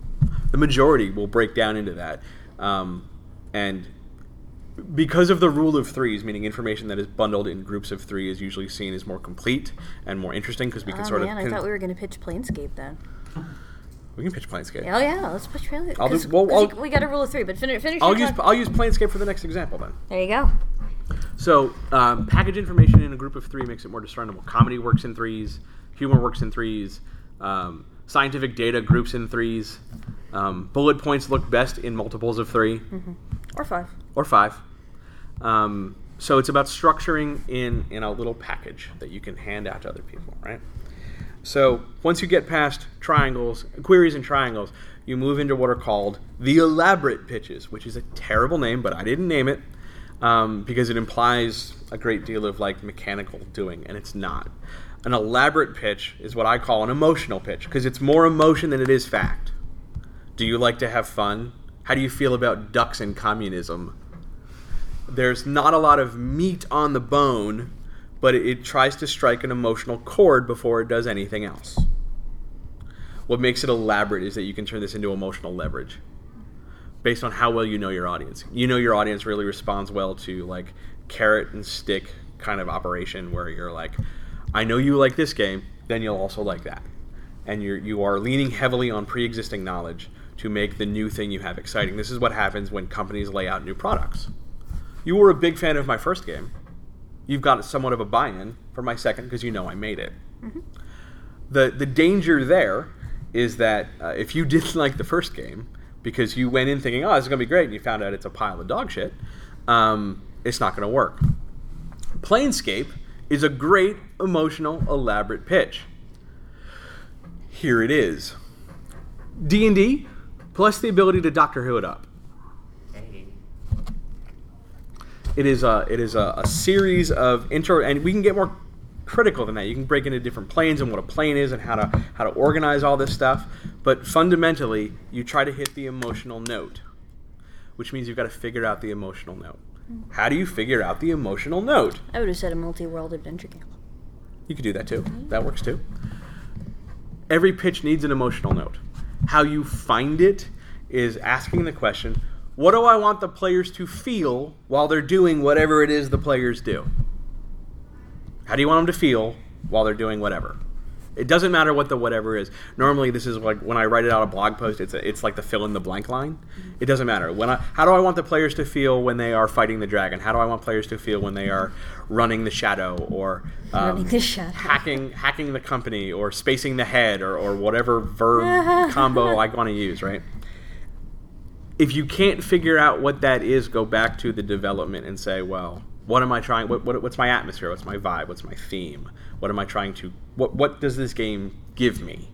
The majority will break down into that. Um, and because of the rule of threes, meaning information that is bundled in groups of three is usually seen as more complete and more interesting because we can Oh sort man, of. I thought we were going to pitch Planescape then. we can pitch Planescape. Oh yeah, let's pitch Planescape. I'll do- 'Cause- I'll- we got a rule of three, but finish. finish I'll use. I'll use Planescape for the next example then. There you go. So, um, package information in a group of three makes it more discernible. Comedy works in threes, humor works in threes, um, scientific data groups in threes. Um, bullet points look best in multiples of 3 Or five. or five. Um, so it's about structuring in in a little package that you can hand out to other people, right? So once you get past triangles, queries and triangles, you move into what are called the elaborate pitches, which is a terrible name, but I didn't name it um, because it implies a great deal of like mechanical doing, and it's not. An elaborate pitch is what I call an emotional pitch because it's more emotion than it is fact. Do you like to have fun? How do you feel about ducks and communism? There's not a lot of meat on the bone, but it, it tries to strike an emotional chord before it does anything else. What makes it elaborate is that you can turn this into emotional leverage based on how well you know your audience. You know your audience really responds well to like carrot and stick kind of operation where you're like, I know you like this game, then you'll also like that. And you're you are leaning heavily on pre-existing knowledge to make the new thing you have exciting. This is what happens when companies lay out new products. You were a big fan of my first game. You've got somewhat of a buy-in for my second because you know I made it. The the danger there is that uh, if you didn't like the first game because you went in thinking, "Oh, this is gonna be great," and you found out it's a pile of dog shit, um, it's not gonna work. Planescape is a great emotional, elaborate pitch. Here it is. D and D plus the ability to Doctor Who it up. It is a it is a, a series of intro, and we can get more critical than that. You can break into different planes and what a plane is and how to how to organize all this stuff. But fundamentally, you try to hit the emotional note, which means you've got to figure out the emotional note. Mm-hmm. How do you figure out the emotional note? I would have said a multi-world adventure game. You could do that too. Mm-hmm. That works too. Every pitch needs an emotional note. How you find it is asking the question, what do I want the players to feel while they're doing whatever it is the players do? How do you want them to feel while they're doing whatever? It doesn't matter what the whatever is. Normally, this is like when I write it out a blog post. It's a, it's like the fill in the blank line. It doesn't matter. When I how do I want the players to feel when they are fighting the dragon? How do I want players to feel when they are running the shadow or um, the shadow. hacking hacking the company or spacing the head or, or whatever verb combo I want to use? Right. If you can't figure out what that is, go back to the development and say, well, what am I trying? What, what what's my atmosphere? What's my vibe? What's my theme? What am I trying to? What what does this game give me?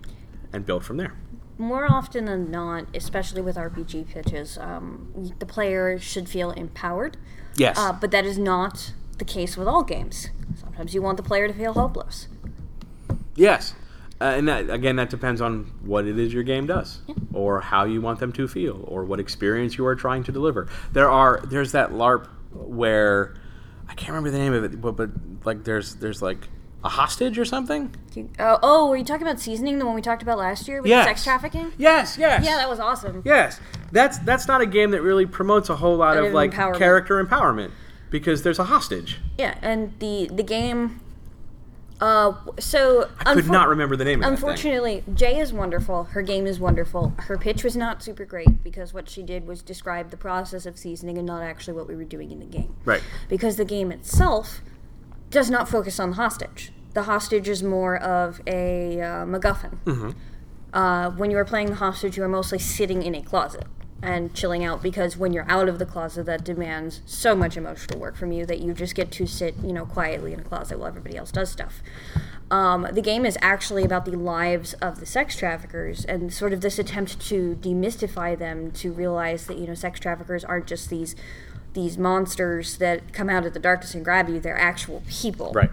And build from there. More often than not, especially with RPG pitches, um, the player should feel empowered. Yes. Uh, but that is not the case with all games. Sometimes you want the player to feel hopeless. Yes. Uh, and that, again, that depends on what it is your game does, or how you want them to feel, or what experience you are trying to deliver. There are there's that LARP where I can't remember the name of it, but, but like there's there's like a hostage or something. You- Oh, oh were you talking about seasoning, the one we talked about last year with Yes. sex trafficking? Yes, yes. Yeah, that was awesome. Yes, that's that's not a game that really promotes a whole lot Of of like empowerment. character empowerment because there's a hostage. Yeah, and the the game. Uh, so I could unfor- not remember the name of that thing. Unfortunately, Jay is wonderful. Her game is wonderful. Her pitch was not super great because what she did was describe the process of seasoning and not actually what we were doing in the game. Right. Because the game itself does not focus on the hostage. The hostage is more of a uh, MacGuffin. Mm-hmm. Uh, when you are playing the hostage, you are mostly sitting in a closet and chilling out because when you're out of the closet, that demands so much emotional work from you that you just get to sit, you know, quietly in a closet while everybody else does stuff. Um, the game is actually about the lives of the sex traffickers and sort of this attempt to demystify them to realize that you know sex traffickers aren't just these these monsters that come out of the darkness and grab you; they're actual people. Right.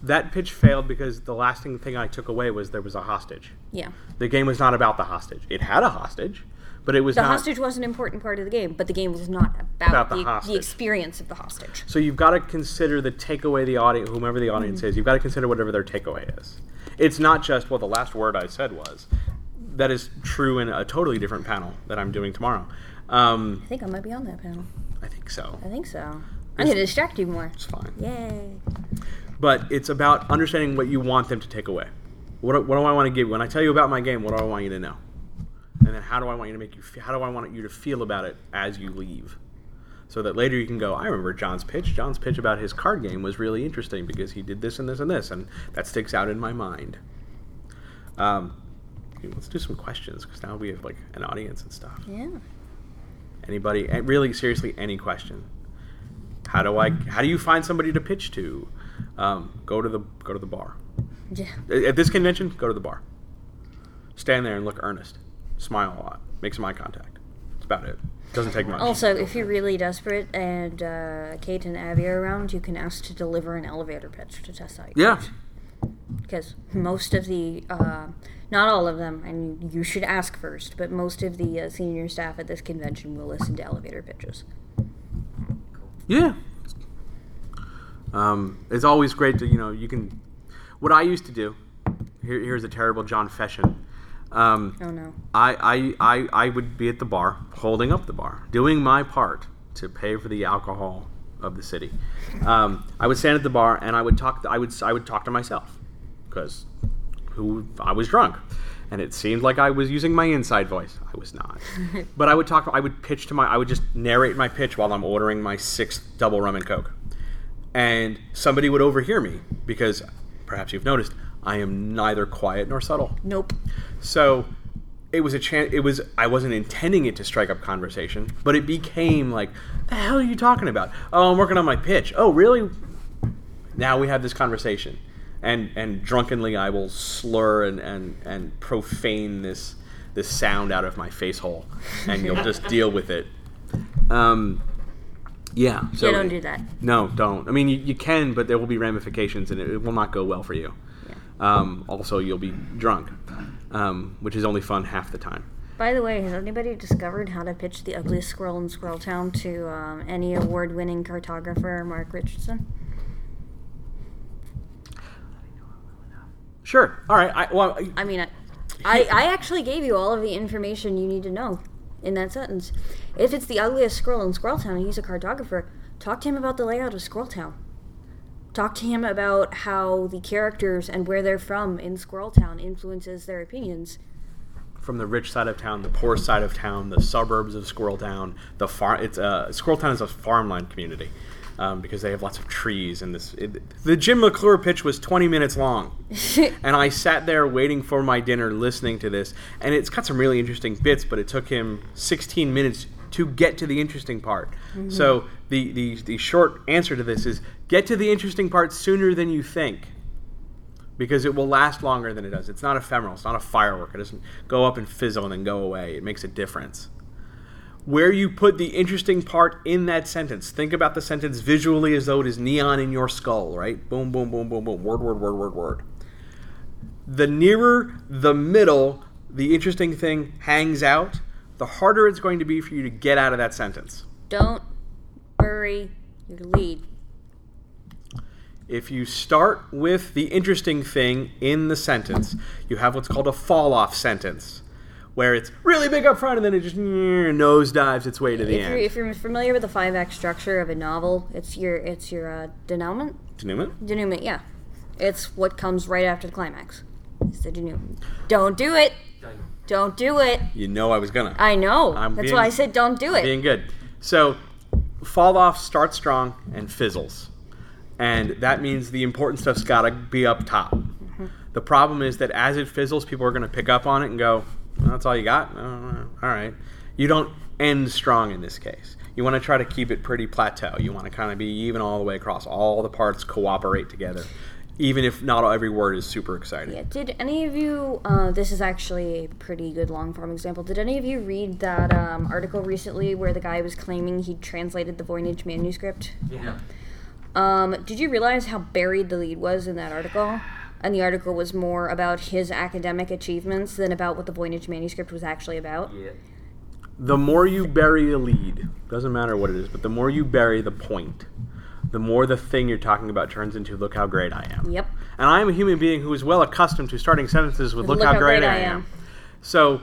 That pitch failed because the lasting thing I took away was there was a hostage. Yeah. The game was not about the hostage. It had a hostage, but it was The not. hostage was an important part of the game, but the game was not about, About the the, the experience of the hostage. So you've got to consider the takeaway the audience, whomever the audience is, you've got to consider whatever their takeaway is. It's not just well, the last word I said was. That is true in a totally different panel that I'm doing tomorrow. Um, I think I might be on that panel. I think so. I think so. I'm gonna distract you more. It's fine. Yay! But it's about understanding what you want them to take away. What, what do I want to give you? When I tell you about my game, what do I want you to know? And then how do I want you to make you? How do I want you to feel about it as you leave? So that later you can go. I remember John's pitch. John's pitch about his card game was really interesting because he did this and this and this, and that sticks out in my mind. Um, let's do some questions because now we have like an audience and stuff. Yeah. Anybody? Really, seriously, any question? How do I? How do you find somebody to pitch to? Um, go to the go to the bar. Yeah. At at this convention, go to the bar. Stand there and look earnest. Smile a lot. Make some eye contact. That's about it. Doesn't take much. Also, if you're really desperate and uh, Kate and Abby are around, you can ask to deliver an elevator pitch to test out. yeah. because most of the, uh, not all of them, and you should ask first, but most of the uh, senior staff at this convention will listen to elevator pitches. Yeah. Um, it's always great to you know you can. What I used to do. Here, here's a terrible John Fession. Um, Oh no. I, I, I, I would be at the bar, holding up the bar, doing my part to pay for the alcohol of the city. Um, I would stand at the bar and I would talk. I would I would talk to myself because who I was drunk, and it seemed like I was using my inside voice. I was not, but I would talk. I would pitch to my. I would just narrate my pitch while I'm ordering my sixth double rum and coke, and somebody would overhear me because perhaps you've noticed I am neither quiet nor subtle. Nope. So it was a chance. It was I wasn't intending it to strike up conversation, but it became like, "The hell are you talking about?" Oh, I'm working on my pitch. Oh, really? Now we have this conversation, and and drunkenly I will slur and and and profane this this sound out of my face hole, and you'll just deal with it. Um, yeah. So yeah, don't do that. no, don't. I mean, you, you can, but there will be ramifications, and it, it will not go well for you. Um, also, you'll be drunk, um, which is only fun half the time. By the way, has anybody discovered how to pitch the ugliest squirrel in Squirrel Town to um, any award-winning cartographer, Mark Richardson? Sure. All right. I, well, I mean, I, I, I actually gave you all of the information you need to know in that sentence. If it's the ugliest scroll in Squirrel Town and he's a cartographer, talk to him about the layout of Squirrel Town. Talk to him about how the characters and where they're from in Squirrel Town influences their opinions. from the rich side of town, the poor side of town, the suburbs of Squirrel Town, the farm. It's uh, Squirrel Town is a farmland community um, because they have lots of trees and this. It, the Jim McClure pitch was 20 minutes long, and I sat there waiting for my dinner, listening to this, and it's got some really interesting bits, but it took him 16 minutes to get to the interesting part. So mm-hmm. the, the the short answer to this is get to the interesting part sooner than you think because it will last longer than it does. It's not ephemeral. It's not a firework. It doesn't go up and fizzle and then go away. It makes a difference. Where you put the interesting part in that sentence. Think about the sentence visually as though it is neon in your skull, right? Boom, boom, boom, boom, boom. Word, word, word, word, word. The nearer the middle the interesting thing hangs out, the harder it's going to be for you to get out of that sentence. Don't bury your lead. If you start with the interesting thing in the sentence, you have what's called a fall off sentence, where it's really big up front and then it just nose dives its way to the If you're, end. if you're familiar with the five act structure of a novel, it's your it's your uh, denouement. Denouement? Denouement, yeah. It's what comes right after the climax. It's the denouement. Don't do it. Don't do it. You know I was gonna. I know. I'm That's being- why I said don't do it. Being good. So, fall off starts strong and fizzles. And that means the important stuff's got to be up top. Mm-hmm. The problem is that as it fizzles, people are going to pick up on it and go, "Well, that's all you got? Uh, all right. You don't end strong in this case. You want to try to keep it pretty plateau. You want to kind of be even all the way across. All the parts cooperate together, even if not every word is super exciting. Yeah, Did any of you? Uh, this is actually a pretty good long form example. Did any of you read that um, article recently where the guy was claiming he translated the Voynich manuscript? Yeah. Um, did you realize how buried the lead was in that article? And the article was more about his academic achievements than about what the Voynich manuscript was actually about. Yeah. the more you bury a lead, doesn't matter what it is, but the more you bury the point, the more the thing you're talking about turns into "Look how great I am." Yep. And I am a human being who is well accustomed to starting sentences with "Look, how, great, I am." So,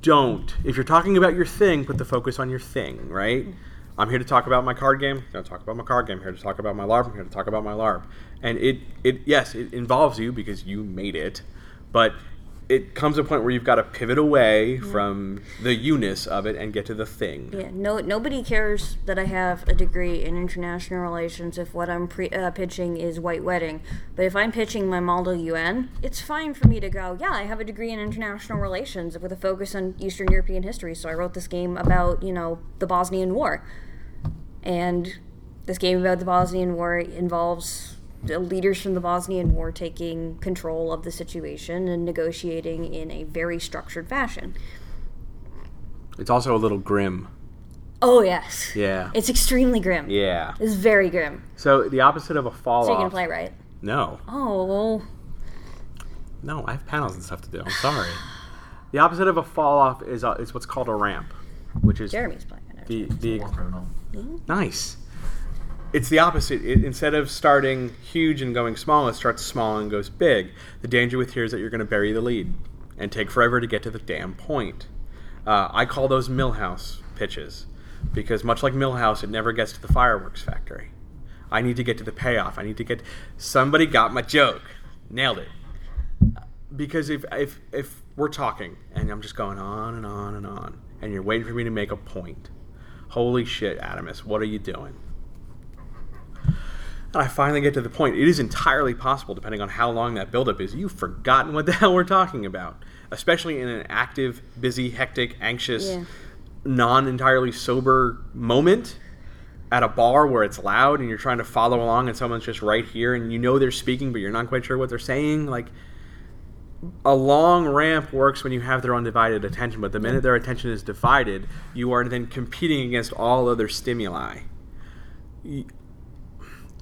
don't. If you're talking about your thing, put the focus on your thing, right? Mm-hmm. I'm here to talk about my card game. I'm going to talk about my card game. I'm here to talk about my LARP. I'm here to talk about my LARP. And it, it, yes, it involves you because you made it, but it comes to a point where you've got to pivot away from the you-ness of it and get to the thing. Yeah, no, nobody cares that I have a degree in international relations if what I'm pre- uh, pitching is white wedding. But if I'm pitching my Model UN, it's fine for me to go, yeah, I have a degree in international relations with a focus on Eastern European history. So I wrote this game about, you know, the Bosnian War. And this game about the Bosnian War involves Uh, leaders from the Bosnian War taking control of the situation and negotiating in a very structured fashion. It's also a little grim. Oh, yes. Yeah. It's extremely grim. Yeah. It's very grim. So the opposite of a fall So you can play right? No. Oh, No, I have panels and stuff to do. I'm sorry. the opposite of a fall off is, a, is what's called a ramp, which is Jeremy's playing it. the, the War criminal. Nice. It's the opposite. It, instead of starting huge and going small, it starts small and goes big. The danger with here is that you're going to bury the lead and take forever to get to the damn point. Uh, I call those Milhouse pitches because, much like Milhouse, it never gets to the fireworks factory. I need to get to the payoff. I need to get. Somebody got my joke. Nailed it. Because if, if, if we're talking and I'm just going on and on and on, and you're waiting for me to make a point, holy shit, Adamus, what are you doing? And I finally get to the point. It is entirely possible, depending on how long that buildup is, you've forgotten what the hell we're talking about. Especially in an active, busy, hectic, anxious, Yeah. non entirely sober moment at a bar where it's loud and you're trying to follow along and someone's just right here and you know they're speaking but you're not quite sure what they're saying. Like, a long ramp works when you have their undivided attention, but the minute their attention is divided, you are then competing against all other stimuli.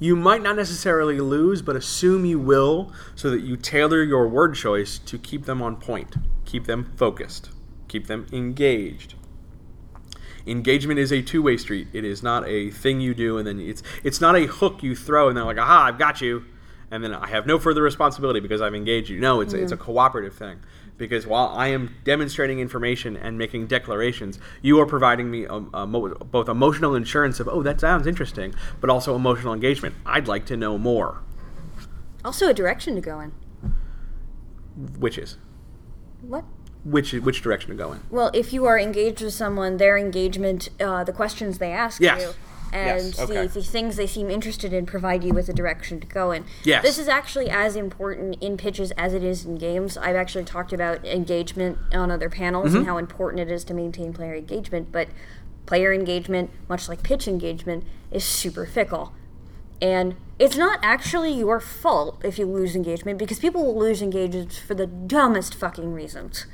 You might not necessarily lose, but assume you will, so that you tailor your word choice to keep them on point, keep them focused, keep them engaged. Engagement is a two-way street. It is not a thing you do and then it's it's not a hook you throw and they're like, "Aha, I've got you." and then I have no further responsibility because I've engaged you. No, it's it's a mm-hmm. cooperative thing. Because while I am demonstrating information and making declarations, you are providing me um, uh, mo- both emotional insurance of, oh, that sounds interesting, but also emotional engagement. I'd like to know more. Also, a direction to go in. Which is What? which which direction to go in? Well, if you are engaged with someone, their engagement, uh, the questions they ask Yes. you, and Yes, okay. the, the things they seem interested in provide you with a direction to go in. Yes. This is actually as important in pitches as it is in games. I've actually talked about engagement on other panels Mm-hmm. and how important it is to maintain player engagement, but player engagement, much like pitch engagement, is super fickle. And it's not actually your fault if you lose engagement because people will lose engagement for the dumbest fucking reasons.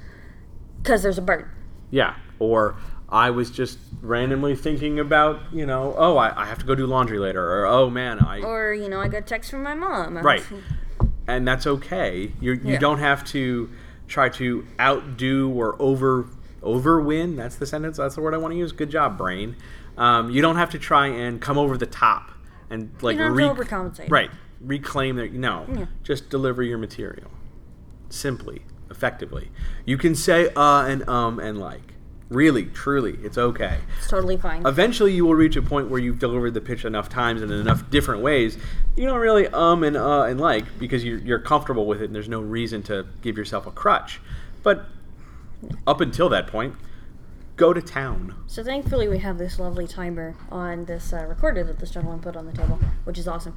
Because there's a bird. Yeah. Or I was just randomly thinking about, you know, oh, I, I have to go do laundry later, or oh man, I Or, you know, I got a text from my mom. right, and that's okay. You you Yeah. don't have to try to outdo or over overwin. That's the sentence. That's the word I want to use. Good job, brain. Um, you don't have to try and come over the top and like to overcompensate. Right, reclaim that. no. Just deliver your material simply, effectively. You can say uh and um and like. Really, truly, it's okay. It's totally fine. Eventually, you will reach a point where you've delivered the pitch enough times and in enough different ways. You don't really um and uh and like because you're, you're comfortable with it and there's no reason to give yourself a crutch. But up until that point, go to town. so thankfully, we have this lovely timer on this uh, recorder that this gentleman put on the table, which is awesome.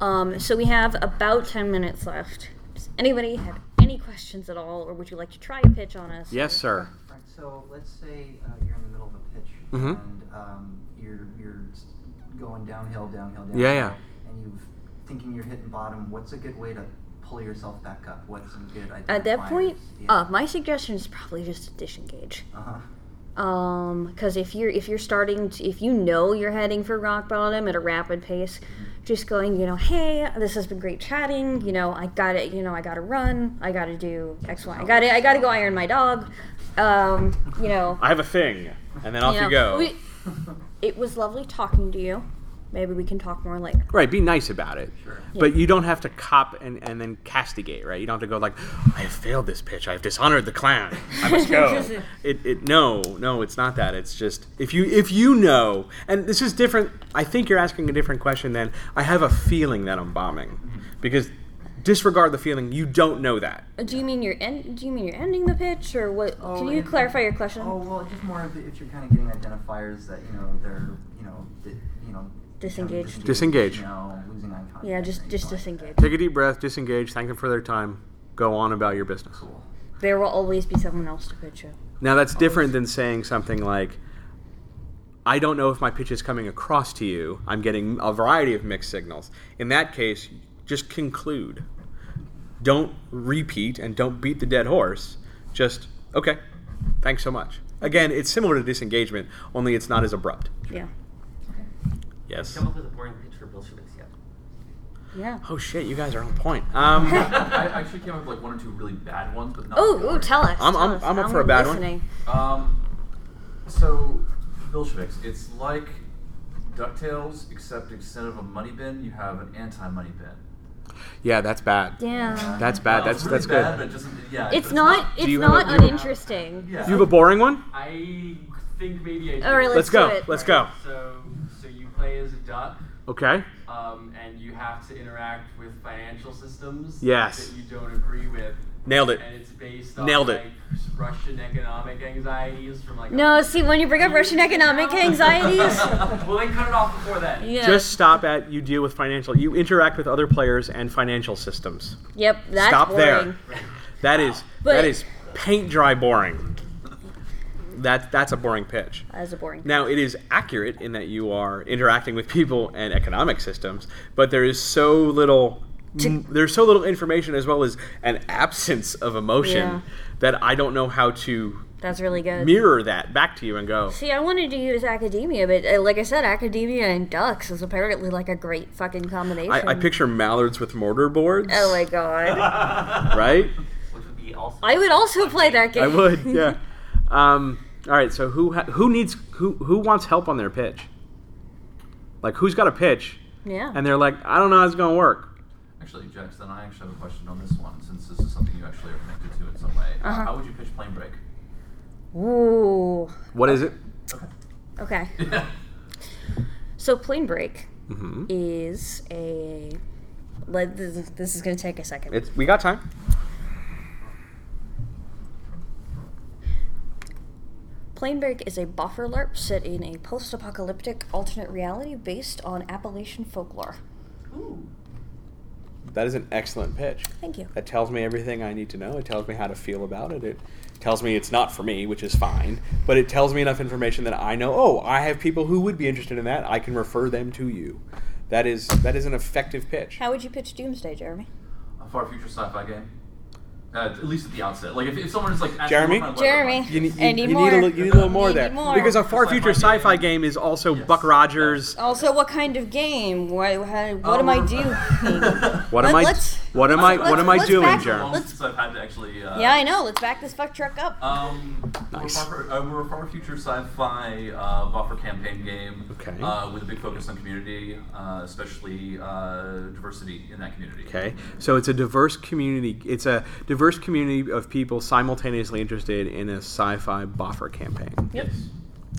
Um, so we have about 10 minutes left. Does anybody have any questions at all, or would you like to try a pitch on us? Yes, sir. Right. So let's say uh, you're in the middle of a pitch Mhm. and um, you're you're s- going downhill, downhill, downhill. Yeah, yeah. And you're thinking you're hitting bottom. What's a good way to pull yourself back up? What's some good idea? At that point, Yeah. uh, my suggestion is probably just to disengage. uh-huh. Um, because if you're if you're starting to, if you know you're heading for rock bottom at a rapid pace, just going, you know, hey, this has been great chatting. You know, I got to You know, I got to run. I got to do X, Y. I got to I got to go iron my dog. Um, you know, I have a thing, and then off you, know, go. we- it was lovely talking to you. Maybe we can talk more later. Right, be nice about it. Sure. But you don't have to cop and, and then castigate, right? You don't have to go like, I have failed this pitch. I have dishonored the clan. I must go. it, it no, no, it's not that. It's just if you if you know, and this is different. I think you're asking a different question than I have a feeling that I'm bombing, mm-hmm. because disregard the feeling. You don't know that. Uh, do you mean you're end, Do you mean you're ending the pitch, or what? Oh, can you clarify your question? Oh well, just more of the, if you're kind of getting identifiers that you know they're you know di- you know Disengage. You know, losing eye contact. yeah, just just disengage. Take a deep breath, disengage, thank them for their time, go on about your business. There will always be someone else to pitch you. Now that's different than saying something like, I don't know if my pitch is coming across to you. I'm getting a variety of mixed signals. In that case, just conclude. Don't repeat and don't beat the dead horse. Just, okay, thanks so much. Again, it's similar to disengagement, only it's not as abrupt. Yeah. Yes. Come up with a boring pitch for Bolsheviks yet. Yeah. Oh shit, you guys are on point. Um, I actually came up with like one or two really bad ones, but not. Oh, boring. ooh, tell us. I'm- tell I'm- us. I'm up for a bad one. listening. Um, so, Bolsheviks, it's like DuckTales, except instead of a money bin, you have an anti-money bin. yeah, that's bad. Yeah. That's bad. Well, that's it's really that's bad, good. but it doesn't, yeah, It's but not. It's you have not a- you have a- uninteresting. Yeah. You have a boring one? I think maybe I do. All right, Let's let's, go. do it. Let's go. So, so you play as a duck, Okay. um, and you have to interact with financial systems Yes. that you don't agree with. Nailed it. And it's based on Nailed it. like Russian economic anxieties from like. a- No, see, when you bring up Russian economic anxieties, well, they cut it off before then. yeah. Just stop at you deal with financial. You interact with other players and financial systems. yep. That's stop boring. there. That is But- that is paint dry boring. That that's a boring pitch. That is a boring. Now it is accurate in that you are interacting with people and economic systems, but there is so little. m- there's so little information as well as an absence of emotion Yeah. that I don't know how to That's really good. mirror that back to you and go. See, I wanted to use academia, but uh, like I said, academia and ducks is apparently like a great fucking combination. I, I picture mallards with mortar boards, Oh my god. right? Which would be also. I would also play that game. I would, yeah. Um, all right, so who ha- who needs who who wants help on their pitch? Like who's got a pitch Yeah. and they're like, I don't know how it's gonna work. Actually, Jackson, I actually have a question on this one, since this is something you actually are connected to in some way. Uh, Uh-huh. how would you pitch Plane Break? Ooh. What is it? Okay. Yeah. So plane break Mm-hmm. is a. Let, this, is- this is going to take a second. It's we got time. Plane Break is a boffer LARP set in a post apocalyptic alternate reality based on Appalachian folklore. Ooh. That is an excellent pitch. Thank you. That tells me everything I need to know. It tells me how to feel about it. It tells me it's not for me, which is fine. But it tells me enough information that I know. Oh, I have people who would be interested in that. I can refer them to you. That is that is an effective pitch. How would you pitch Doomsday, Jeremy? A far future sci-fi game. Uh, at least at the outset. Like if, if someone is like Jeremy? what kind of level- Jeremy. You, need- you, I you need need more. a, li- you need a little more You there more. because a far future Sci-fi sci-fi game. game is also Yes. Buck Rogers. Also, what kind of game? What, how, what Oh, am I doing? What am I? What am I? What am I doing, back- Jeremy? Long Let's- I've had to actually. Uh, yeah, I know. Let's back this fuck truck up. Um, Nice. we're, a far, uh, we're a far future sci-fi uh, boffer campaign game. Okay. Uh, with a big focus on community, uh, especially uh, diversity in that community. Okay, so it's a diverse community. It's a diverse community of people simultaneously interested in a sci-fi boffer campaign. Yes.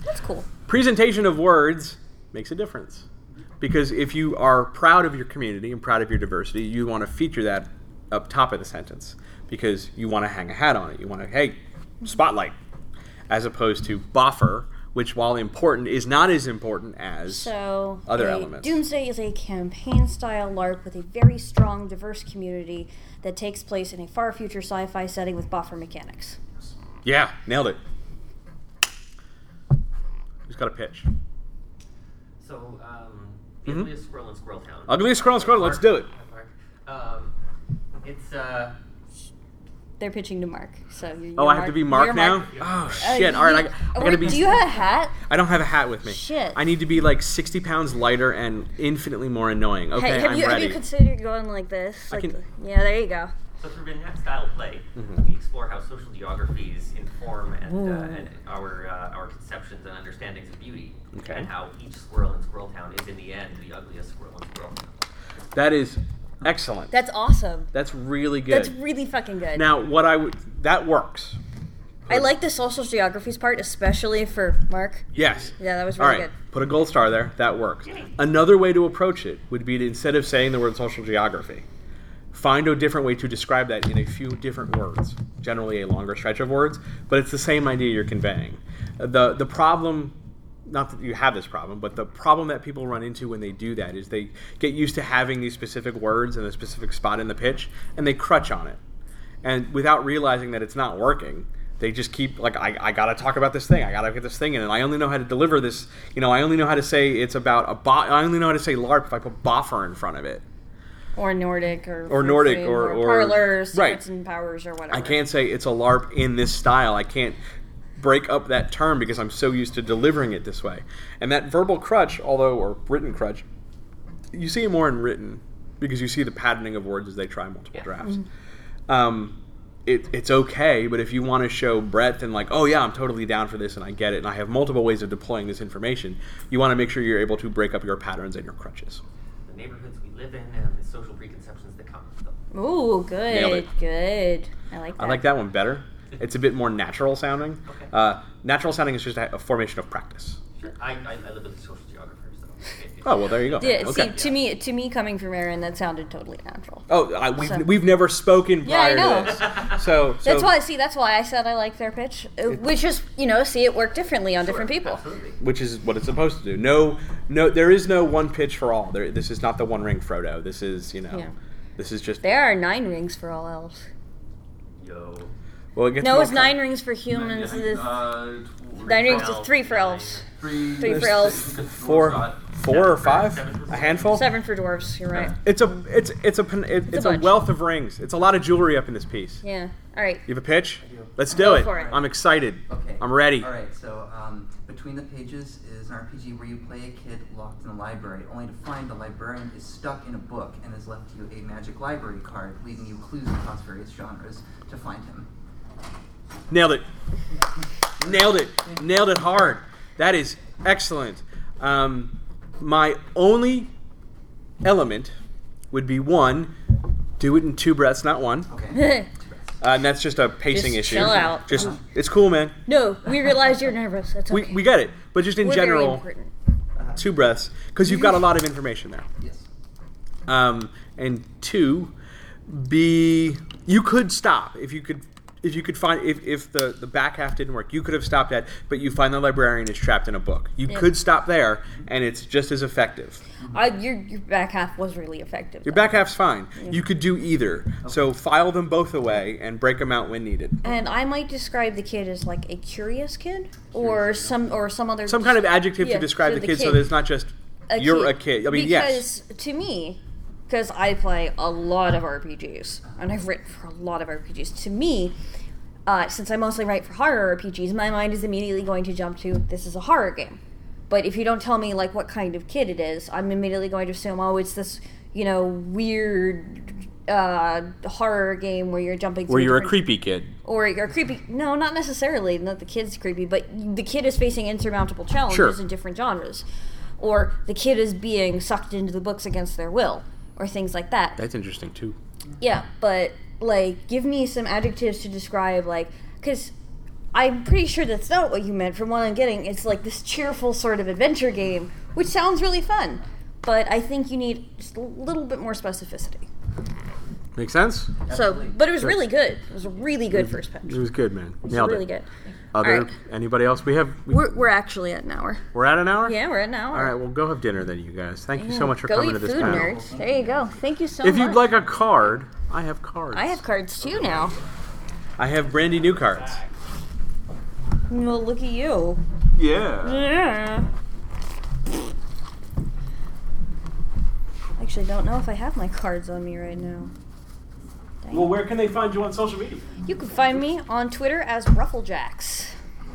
That's cool. Presentation of words makes a difference because if you are proud of your community and proud of your diversity, you want to feature that up top of the sentence because you want to hang a hat on it. You want to hey, spotlight, as opposed to boffer, which while important is not as important as So, Other elements. Doomsday is a campaign style LARP with a very strong, diverse community that takes place in a far future sci fi setting with boffer mechanics. yeah, nailed it. Who's got a pitch? So, um, the Mhm. ugliest squirrel in Squirrel Town. Ugliest squirrel in Squirrel, let's do it. Um, it's uh, They're pitching to Mark. So you're, Oh, you're I have to be Mark you're now. Mark. Oh Uh, shit! All right, I, you- I wait, gotta be. Do you have a hat? I don't have a hat with me. Shit. I need to be like sixty pounds lighter and infinitely more annoying. Okay, Hey, have I'm you ready. have you considered going like this? I Like can- the- yeah, there you go. so through Vignette style play, Mhm. we explore how social geographies inform and, uh, and our uh, our conceptions and understandings of beauty, Okay. and how each squirrel in Squirrel Town is in the end the ugliest squirrel in Squirrel Town. that is excellent. That's awesome. That's really good. That's really fucking good. now, what I would that works. I like the social geographies part, especially for Mark. Yes. Yeah, that was really right. good. Put a gold star there. That works. Another way to approach it would be to instead of saying the word social geography, find a different way to describe that in a few different words. Generally, a longer stretch of words, but it's the same idea you're conveying. The the problem, not that you have this problem, but the problem that people run into when they do that is they get used to having these specific words in a specific spot in the pitch, and they crutch on it, and without realizing that it's not working. They just keep like I, I gotta talk about this thing. I gotta get this thing in, and I only know how to deliver this. You know, I only know how to say it's about a bo- I only know how to say LARP if I put boffer in front of it. Or Nordic, or Or Nordic, Free, or- or- Parlor, right. And Powers, or whatever. I can't say it's a LARP in this style. I can't break up that term because I'm so used to delivering it this way. And that verbal crutch, although or written crutch, you see it more in written because you see the patterning of words as they try multiple Yeah. drafts. Um, it, it's okay, but if you want to show breadth and like, oh yeah, I'm totally down for this and I get it, and I have multiple ways of deploying this information, you want to make sure you're able to break up your patterns and your crutches. The neighborhoods we live in and the social preconceptions that come with them. Ooh, Nailed good, it. good. I like that. I like that one better. It's a bit more natural sounding. Okay. Uh, natural sounding is just a, a formation of practice. Sure. I, I, I live with a social geographer, so. it- it- Oh well, there you go. Yeah, okay. see, to me, to me, coming from Aaron, that sounded totally natural. oh, I, we've, So- we've never spoken Yeah, I prior know. to this, so, so That's why. See, that's why I said I like their pitch, uh, which is, you know, see it work differently on different people. Absolutely. which is what it's supposed to do. No, no, there is no one pitch for all. There, this is not the One Ring Frodo. This is you know, Yeah. this is just There are nine rings for all elves. Yo. well, it gets No, more it's com- nine rings for humans. Yeah, this- uh, nine rings is three for elves. Three, Three for elves. six- Four, got- four or five, Seven a handful. Seven for dwarves. You're right. It's a, it's, it's a, it, it's a a, wealth of rings. It's a lot of jewelry up in this piece. Yeah. All right. You have a pitch? Let's do Go it. for it. I'm excited. Okay. I'm ready. All right. So um, between the pages is an RPG where you play a kid locked in a library, only to find the librarian is stuck in a book and has left you a magic library card, leaving you clues across various genres to find him. Nailed it. Nailed it. Nailed it hard. That is excellent. Um, my only element would be one Do it in two breaths, not one. Okay. Uh, and that's just a pacing Just issue. chill out. Just it's cool, man. no, we realize you're nervous. That's okay. We, we get it, but just in We're very general, important. two breaths because you've got a lot of information there. Yes. Um, and two, be you could stop if you could if you could find if, if the the back half didn't work you could have stopped at but you find the librarian is trapped in a book. You Yeah. could stop there and it's just as effective. I, your, your back half was really effective. your though. back half's fine. You could do either. So file them both away and break them out when needed. And I might describe the kid as like a curious kid, or some or some other some kind of adjective Yeah, to describe so the kid, so that it's not just you're a kid. I mean because yes to me, because I play a lot of RPGs and I've written for a lot of RPGs. To me, uh, since I mostly write for horror RPGs, my mind is immediately going to jump to this is a horror game. But if you don't tell me like what kind of kid it is, I'm immediately going to assume oh it's this you know weird uh, horror game where you're jumping. where you're a creepy kid or you're a creepy. No, not necessarily. Not the kid's creepy, but the kid is facing insurmountable challenges Sure. in different genres, or the kid is being sucked into the books against their will, or things like that. that's interesting too Yeah, but like, give me some adjectives to describe like, because I'm pretty sure that's not what you meant. From what I'm getting, it's like this cheerful sort of adventure game, which sounds really fun. But I think you need just a little bit more specificity. make sense. So, but it was really good. It was a really good first pitch. it was good man It was really it good. Other Alright. anybody else we have we, We're, we're actually at an hour. we're at an hour Yeah, we're at an hour. all right well go have dinner then you guys thank you so much for Go coming eat to this food, panel nerds. There you go. Thank you so If much. If you'd like a card, I have cards. I have cards too now. I have brandy new cards. Well, look at you. Yeah. Yeah. Actually, don't know if I have my cards on me right now. Well, where can they find you on social media? You can find me on Twitter as Rufflejacks.